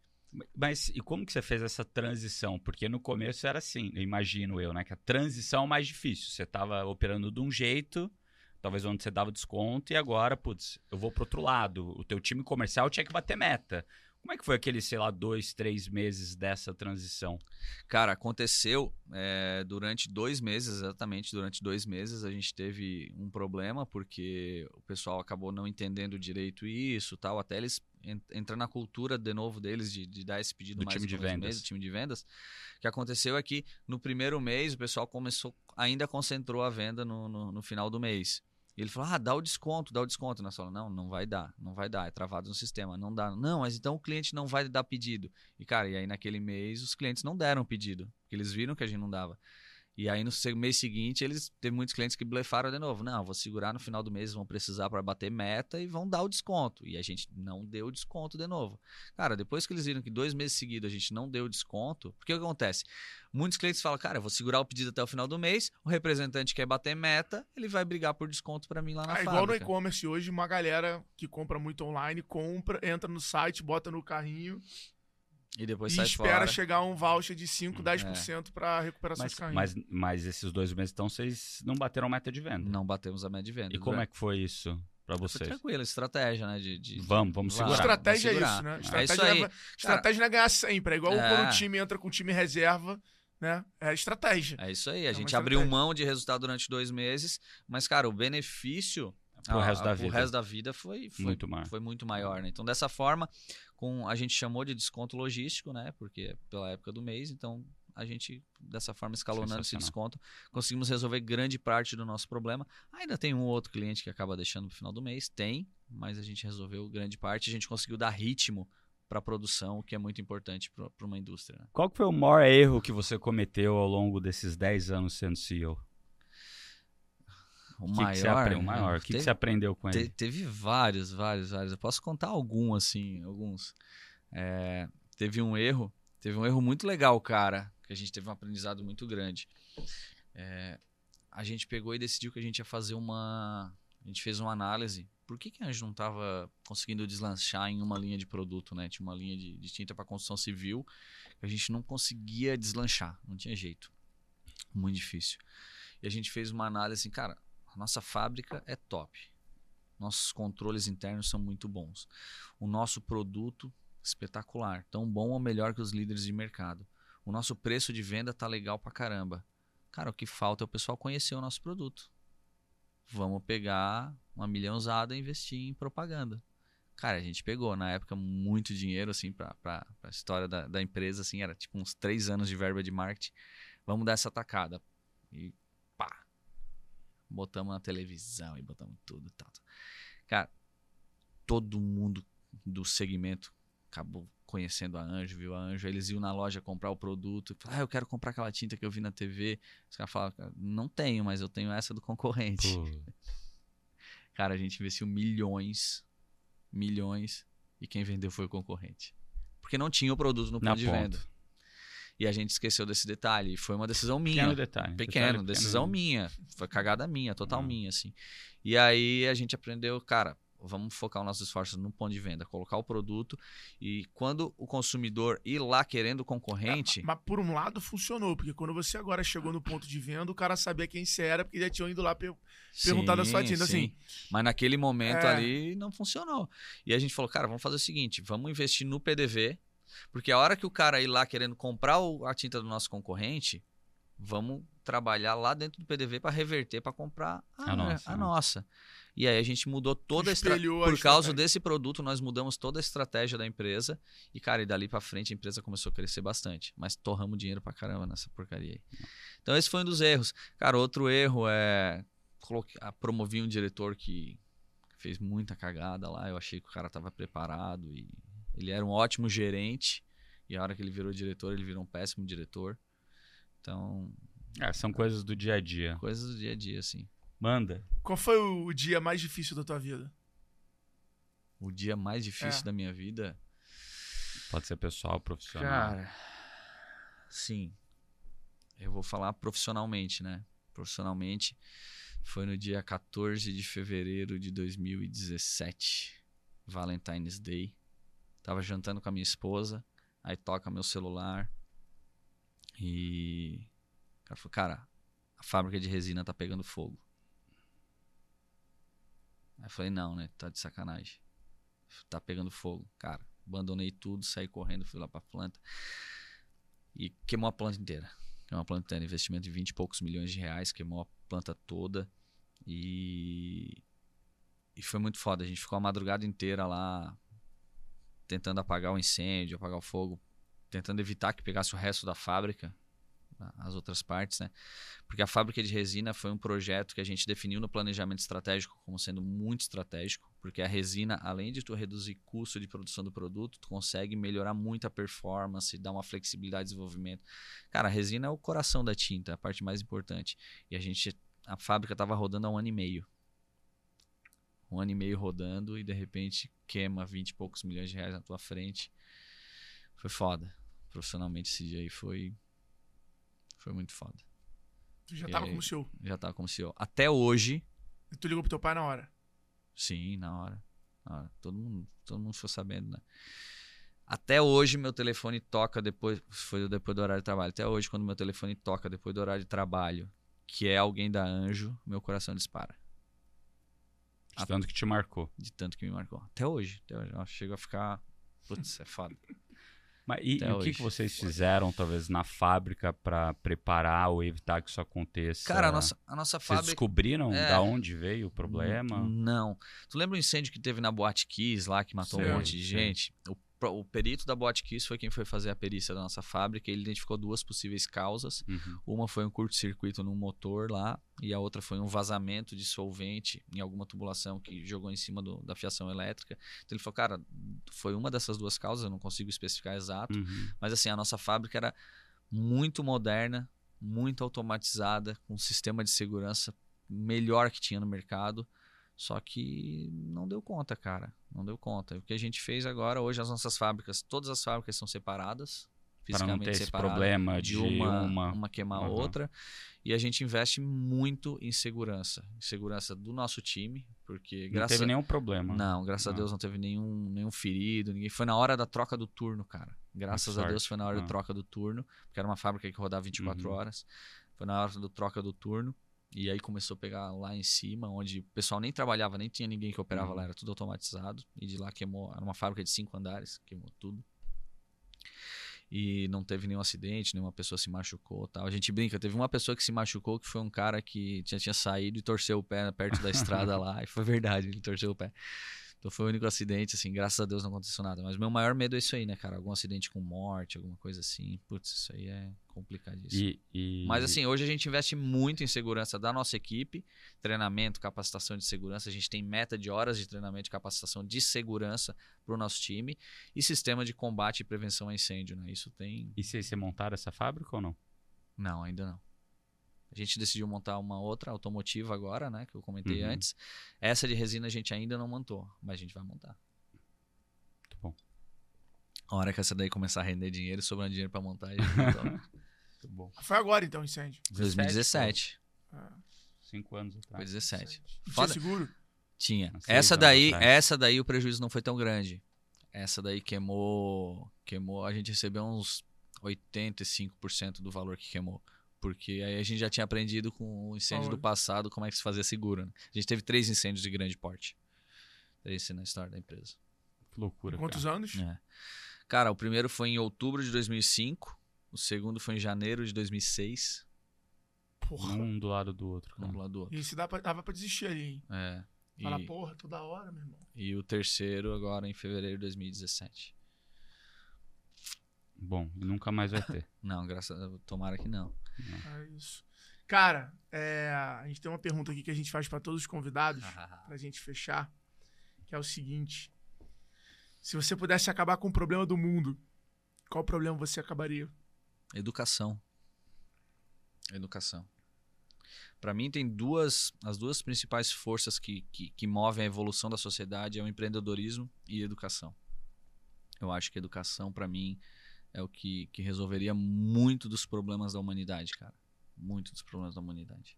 Mas e como que você fez essa transição? Porque no começo era assim, imagino eu, né? Que a transição é mais difícil. Você estava operando de um jeito, talvez onde você dava desconto, e agora, putz, eu vou pro outro lado. O teu time comercial tinha que bater meta. Como é que foi aquele, sei lá, dois, três meses dessa transição? Cara, aconteceu é, durante dois meses, exatamente durante dois meses, a gente teve um problema porque o pessoal acabou não entendendo direito isso, tal, até eles entrar na cultura de novo deles de, de dar esse pedido Do mais time de vendas. mês, do time de vendas. O que aconteceu é que no primeiro mês o pessoal começou, ainda concentrou a venda no, no, no final do mês. Ele falou: ah, dá o desconto, dá o desconto. Nós falamos: não, não vai dar, não vai dar, é travado no sistema, não dá. Não, mas então o cliente não vai dar pedido. E cara, e aí naquele mês os clientes não deram pedido, porque eles viram que a gente não dava. E aí no mês seguinte, eles teve muitos clientes que blefaram de novo. Não, vou segurar no final do mês, vão precisar para bater meta e vão dar o desconto. E a gente não deu o desconto de novo. Cara, depois que eles viram que dois meses seguidos a gente não deu o desconto, porque o que acontece? Muitos clientes falam, cara, eu vou segurar o pedido até o final do mês, o representante quer bater meta, ele vai brigar por desconto para mim lá na Ah, igual no fábrica. e-commerce hoje, uma galera que compra muito online, compra, entra no site, bota no carrinho E depois e sai espera fora. chegar um voucher de 5, 10% pra recuperação Mas, de carrinho. mas, mas esses dois meses, então, vocês não bateram meta de venda. Não batemos a média de venda. E como é que foi isso pra Foi vocês? tranquilo, estratégia, né? De, de- Vamos, vamos segurar. Estratégia é vamos isso, segurar. né? É Estratégia, isso aí. leva- estratégia não é ganhar sempre. É igual É. quando o time entra com o time reserva, né? É estratégia. É isso aí. A É gente abriu mão de resultado durante dois meses, mas, cara, o benefício Pro a- resto da a- vida. pro resto da vida foi, foi, Muito maior. foi muito maior, né? Então, dessa forma, com, a gente chamou de desconto logístico, né? Porque é pela época do mês, então a gente, dessa forma, escalonando esse desconto, conseguimos resolver grande parte do nosso problema. Ainda tem um ou outro cliente que acaba deixando pro final do mês, tem, mas a gente resolveu grande parte, a gente conseguiu dar ritmo para a produção, o que é muito importante para uma indústria. né? Qual foi o maior erro que você cometeu ao longo desses 10 anos sendo CEO? O que, que você, maior, apre- o maior. O que, que você aprendeu com Te- ele? teve vários, vários, vários. Eu posso contar algum, assim, alguns. É, teve um erro, teve um erro muito legal, cara, que a gente teve um aprendizado muito grande. É, a gente pegou e decidiu que a gente ia fazer uma. A gente fez uma análise. Por que, que a gente não estava conseguindo deslanchar em uma linha de produto, né? Tinha uma linha de, de tinta para construção civil que a gente não conseguia deslanchar, não tinha jeito. Muito difícil. E a gente fez uma análise assim, cara, a nossa fábrica é top. Nossos controles internos são muito bons. O nosso produto espetacular, tão bom ou melhor que os líderes de mercado. O nosso preço de venda tá legal pra caramba. Cara, o que falta é o pessoal conhecer o nosso produto. Vamos pegar uma milhão usada e investir em propaganda. Cara, a gente pegou na época muito dinheiro assim para a história da, da empresa, assim, era tipo uns três anos de verba de marketing. Vamos dar essa tacada. E botamos na televisão e botamos tudo e tal. Cara, todo mundo do segmento acabou conhecendo a Anjo, viu a Anjo. Eles iam na loja comprar o produto. Ah, eu quero comprar aquela tinta que eu vi na TV. Os caras falavam, "Cara, não tenho, mas eu tenho essa do concorrente. Pô, Cara, a gente investiu milhões, milhões, e quem vendeu foi o concorrente. Porque não tinha o produto no Na ponto de ponta. venda. E a gente esqueceu desse detalhe. E foi uma decisão minha. Pequeno detalhe. Pequeno, detalhe decisão pequeno. minha. Foi cagada minha, total Ah. minha, assim. E aí a gente aprendeu, cara, vamos focar os nossos esforços no ponto de venda, colocar o produto e quando o consumidor ir lá querendo o concorrente, Mas por um lado funcionou, porque quando você agora chegou no ponto de venda, o cara sabia quem você era, porque já tinham ido lá per- perguntar da sua Sim, tinta. sim. Assim, Mas naquele momento É. ali não funcionou. E a gente falou, cara, vamos fazer o seguinte, vamos investir no PDV, porque a hora que o cara ir lá querendo comprar o- a tinta do nosso concorrente, vamos trabalhar lá dentro do PDV para reverter para comprar a, A nossa, a né? noça. E aí a gente mudou toda a estratégia. Espelhou a Por causa estratégia. desse produto, nós mudamos toda a estratégia da empresa. E, cara, e dali pra frente a empresa começou a crescer bastante. Mas torramos dinheiro pra caramba nessa porcaria aí. Então, esse foi um dos erros. Cara, outro erro é. Coloquei, ah, promovi um diretor que fez muita cagada lá. Eu achei que o cara tava preparado. E ele era um ótimo gerente. E a hora que ele virou diretor, ele virou um péssimo diretor. Então, É, são coisas do dia a dia. coisas do dia a dia, assim. Manda. qual foi o dia mais difícil da tua vida? O dia mais difícil É. da minha vida. Pode ser pessoal, profissional. Cara, sim. Eu vou falar profissionalmente, né? Profissionalmente, foi no dia 14 de fevereiro de 2017, Valentine's Day. Tava jantando com a minha esposa, Aí toca meu celular. E. O cara falou, cara, a fábrica de resina tá pegando fogo. Aí eu falei, não, né? Tá de sacanagem. Tá pegando fogo. Cara, abandonei tudo, saí correndo, fui lá pra planta. E queimou a planta inteira. Queimou a planta inteira. Investimento de 20 e poucos milhões de reais, queimou a planta toda. E. E foi muito foda. A gente ficou a madrugada inteira lá tentando apagar o incêndio, apagar o fogo, tentando evitar que pegasse o resto da fábrica, as outras partes, né? Porque a fábrica de resina foi um projeto que a gente definiu no planejamento estratégico como sendo muito estratégico, porque a resina, além de tu reduzir custo de produção do produto, tu consegue melhorar muito a performance, dar uma flexibilidade de desenvolvimento. Cara, a resina é o coração da tinta, a parte mais importante. E a gente, a fábrica estava rodando há um ano e meio. Um ano e meio rodando e de repente queima 20 e poucos milhões de reais na tua frente. Foi foda. Profissionalmente esse dia aí foi foi muito foda. Tu já E tava aí? como CEO. Já tava como CEO. Até hoje, E tu ligou pro teu pai na hora. sim, na hora. Na hora. Todo mundo, todo mundo ficou sabendo, né? Até hoje meu telefone toca depois, foi depois do horário de trabalho. Até hoje quando meu telefone toca depois do horário de trabalho, que é alguém da Anjo, meu coração dispara. De tanto que te marcou. De tanto que me marcou. Até hoje, até hoje. Eu chego a ficar, putz, é foda. Mas e, e o que, que vocês fizeram, talvez, na fábrica para preparar ou evitar que isso aconteça? Cara, a nossa, a nossa Vocês fábrica descobriram É. da onde veio o problema? Não. Tu lembra o incêndio que teve na Boate Kiss lá, que matou Sei, um monte de sei. gente? O, o perito da Boate Kiss foi quem foi fazer a perícia da nossa fábrica. Ele identificou duas possíveis causas. Uhum. Uma foi um curto-circuito num motor lá, e a outra foi um vazamento de solvente em alguma tubulação que jogou em cima do- da fiação elétrica. Então ele falou, cara, foi uma dessas duas causas, eu não consigo especificar exato. Uhum. Mas assim, a nossa fábrica era muito moderna, muito automatizada, com um sistema de segurança melhor que tinha no mercado. Só que não deu conta, cara. Não deu conta. O que a gente fez agora, hoje as nossas fábricas, todas as fábricas são separadas. Para não ter esse problema de de uma, uma. uma queimar a Aham. outra. E a gente investe muito em segurança. Em segurança do nosso time, porque Não graças teve nenhum problema. não, graças a Não. Deus não teve nenhum, nenhum ferido, ninguém. Foi na hora da troca do turno, cara. Graças a sorte. Deus foi na hora Ah. da troca do turno, porque era uma fábrica que rodava 24 Uhum. horas. Foi na hora da troca do turno. E aí começou a pegar lá em cima, onde o pessoal nem trabalhava, nem tinha ninguém que operava Uhum. lá, era tudo automatizado. E de lá queimou, era uma fábrica de cinco andares, queimou tudo. E não teve nenhum acidente, nenhuma pessoa se machucou tal. A gente brinca, teve uma pessoa que se machucou, que foi um cara que já tinha saído e torceu o pé perto da estrada lá. E foi verdade, ele torceu o pé. Então foi o único acidente, assim, graças a Deus não aconteceu nada. Mas meu maior medo é isso aí, né, cara? Algum acidente com morte, alguma coisa assim. Putz, isso aí é complicadíssimo. E, e- Mas assim, hoje a gente investe muito em segurança da nossa equipe, treinamento, capacitação de segurança. A gente tem meta de horas de treinamento e capacitação de segurança para o nosso time e sistema de combate e prevenção a incêndio, né? Isso tem. E vocês montaram essa fábrica ou não? Não, ainda não. A gente decidiu montar uma outra automotiva agora, né? Que eu comentei Uhum. antes. Essa de resina a gente ainda não montou, mas a gente vai montar. Muito bom. A hora que essa daí começar a render dinheiro, sobrando dinheiro para montar, a gente montou. Muito bom. Foi agora então o incêndio. 2017. Ah, Cinco anos Foi atrás. 17. Tinha seguro? Tinha. Essa daí, essa daí o prejuízo não foi tão grande. Essa daí queimou, queimou, a gente recebeu uns 85% do valor que queimou. Porque aí a gente já tinha aprendido com o incêndio Olha. do passado como é que se fazia seguro. né? A gente teve três incêndios de grande porte. Três na história da empresa. Que loucura. Quantos cara. anos? É. Cara, o primeiro foi em outubro de 2005. O segundo foi em janeiro de 2006. Porra. Um do lado do outro. Um cara. do lado do outro. E se dá pra, dava pra desistir ali, hein? É. E, Fala, porra, toda hora, meu irmão. e o terceiro agora em fevereiro de 2017. Bom, e nunca mais vai ter. Não, graças a Deus. Tomara que não. É isso. Cara, é, a gente tem uma pergunta aqui que a gente faz pra todos os convidados, pra gente fechar, que é o seguinte: se você pudesse acabar com o problema do mundo, qual problema você acabaria? Educação. Educação. Para mim tem duas, as duas principais forças que, que, que movem a evolução da sociedade é o empreendedorismo e a educação. Eu acho que a educação para mim é o que, que resolveria muito dos problemas da humanidade, cara. Muito dos problemas da humanidade.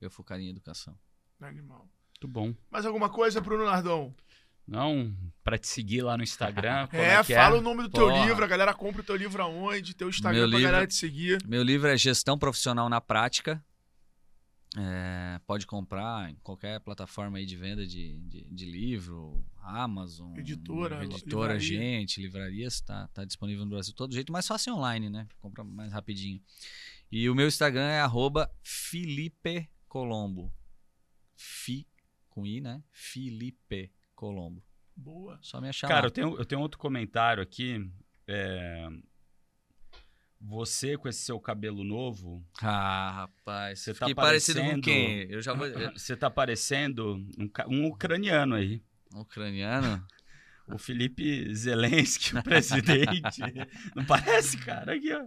Eu focaria em educação. Animal. Muito bom. Mais alguma coisa, Bruno Nardon? Não, pra te seguir lá no Instagram. como É, que fala o nome do teu Porra. livro, a galera compra o teu livro aonde, teu Instagram Meu pra livro- galera te seguir. Meu livro é Gestão Profissional na Prática. É, pode comprar em qualquer plataforma aí de venda de, de, de livro, Amazon, Editora, editora, livraria. gente, livrarias, tá, tá disponível no Brasil todo jeito, mais fácil online, né? Compra mais rapidinho. E o meu Instagram é arroba Felipe Colombo. Fi com I, né? Felipe Colombo. Boa. Só me achar Cara, lá. eu tenho, eu tenho outro comentário aqui. é, Você com esse seu cabelo novo, Ah, rapaz. Você tá tá parecido com parecendo- quem? Eu já vou. você tá parecendo um, um ucraniano aí. Ucraniano? O Felipe Zelensky, o presidente. Não parece, cara? Aqui, ó.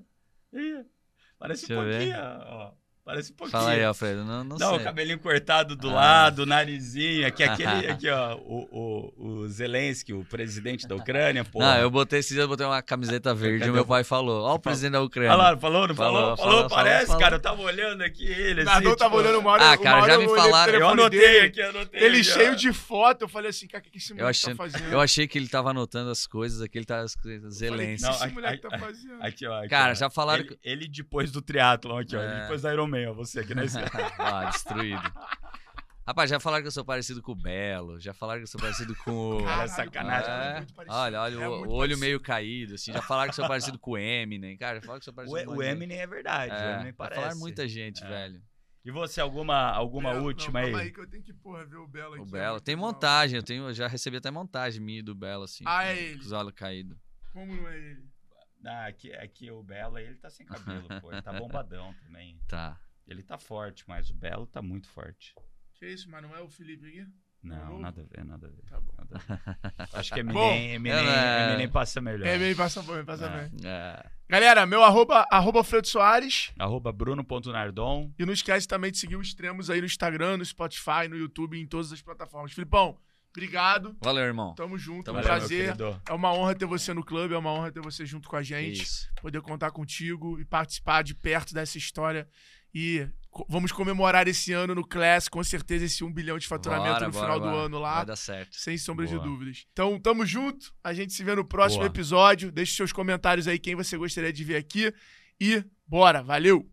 Parece Deixa um pouquinho, ó. Parece um pouquinho. Fala aí, Alfredo. Não, não, Não, sei. o cabelinho cortado do Ah. lado, o narizinho. Aqui, aquele, aqui, ó. O, o, o Zelensky, o presidente da Ucrânia, pô. Não, eu botei esses dias, eu botei uma camiseta verde Cadê e meu o- pai falou. Ó o presidente da Ucrânia. Falou, não falou? Falou, Falou, falou, parece, falou, cara. Eu tava olhando aqui ele. O assim, tava tipo, olhando uma hora. Ah, cara, hora já me falaram- Eu anotei dele, aqui, anotei. Ele aqui, cheio de foto, eu falei assim, cara, o que que esse moleque achei, tá fazendo? eu achei que ele tava anotando as coisas aqui, ele tava falei, Zelensky. O que Não, esse moleque tá fazendo? Aqui, ó. Cara, já falaram ele, ele depois do triatlon aqui, ó. É. Ele depois da Ironman, ó. Você aqui na esquerda. ah, destruído. Rapaz, já falaram que eu sou parecido com o Belo, já falaram que eu sou parecido com o. Cara, Caralho, sacanagem. cara, É, muito parecido. olha, olha, É o, muito o olho parecido. meio caído, assim. Já falaram que eu sou parecido com o Eminem. Cara, já falaram que eu sou parecido O, com o Eminem é verdade. o É, Eminem já parece. falaram muita gente, É. velho. E você, alguma, alguma Belo, última não, aí? calma aí que eu tenho que, porra, ver o Belo aqui. O. Belo. Tem montagem, eu, tenho, eu já recebi até montagem minha do Belo, assim. Ah, com- é ele. Com os olhos caídos. Como não é ele? Ah, aqui, aqui o Belo, ele tá sem cabelo, pô. Ele tá bombadão também. Tá. Ele tá forte, mas o Belo tá muito forte. Que isso, mas não é o Felipe aqui? Não, Novo? nada a ver, nada a ver. Tá bom. Acho que Bom, Eminem, Eminem, é- Eminem passa melhor. É, bem, passa bem, passa É. bem. É. Galera, meu arroba, arroba Alfredo Soares. Arroba bruno.nardon. E não esquece também de seguir o Extremos aí no Instagram, no Spotify, no YouTube, em todas as plataformas. Filipão, obrigado. Valeu, irmão. Tamo junto, Tamo um Valeu, prazer. É uma honra ter você no clube, é uma honra ter você junto com a gente. Isso. Poder contar contigo e participar de perto dessa história. E vamos comemorar esse ano no Class, com certeza, esse 1 bilhão de faturamento Bora, no bora, final do bora. ano lá. Vai dar certo. Sem sombra Boa. de dúvidas. Então, tamo junto. A gente se vê no próximo Boa. episódio. Deixe seus comentários aí, quem você gostaria de ver aqui. E bora, valeu!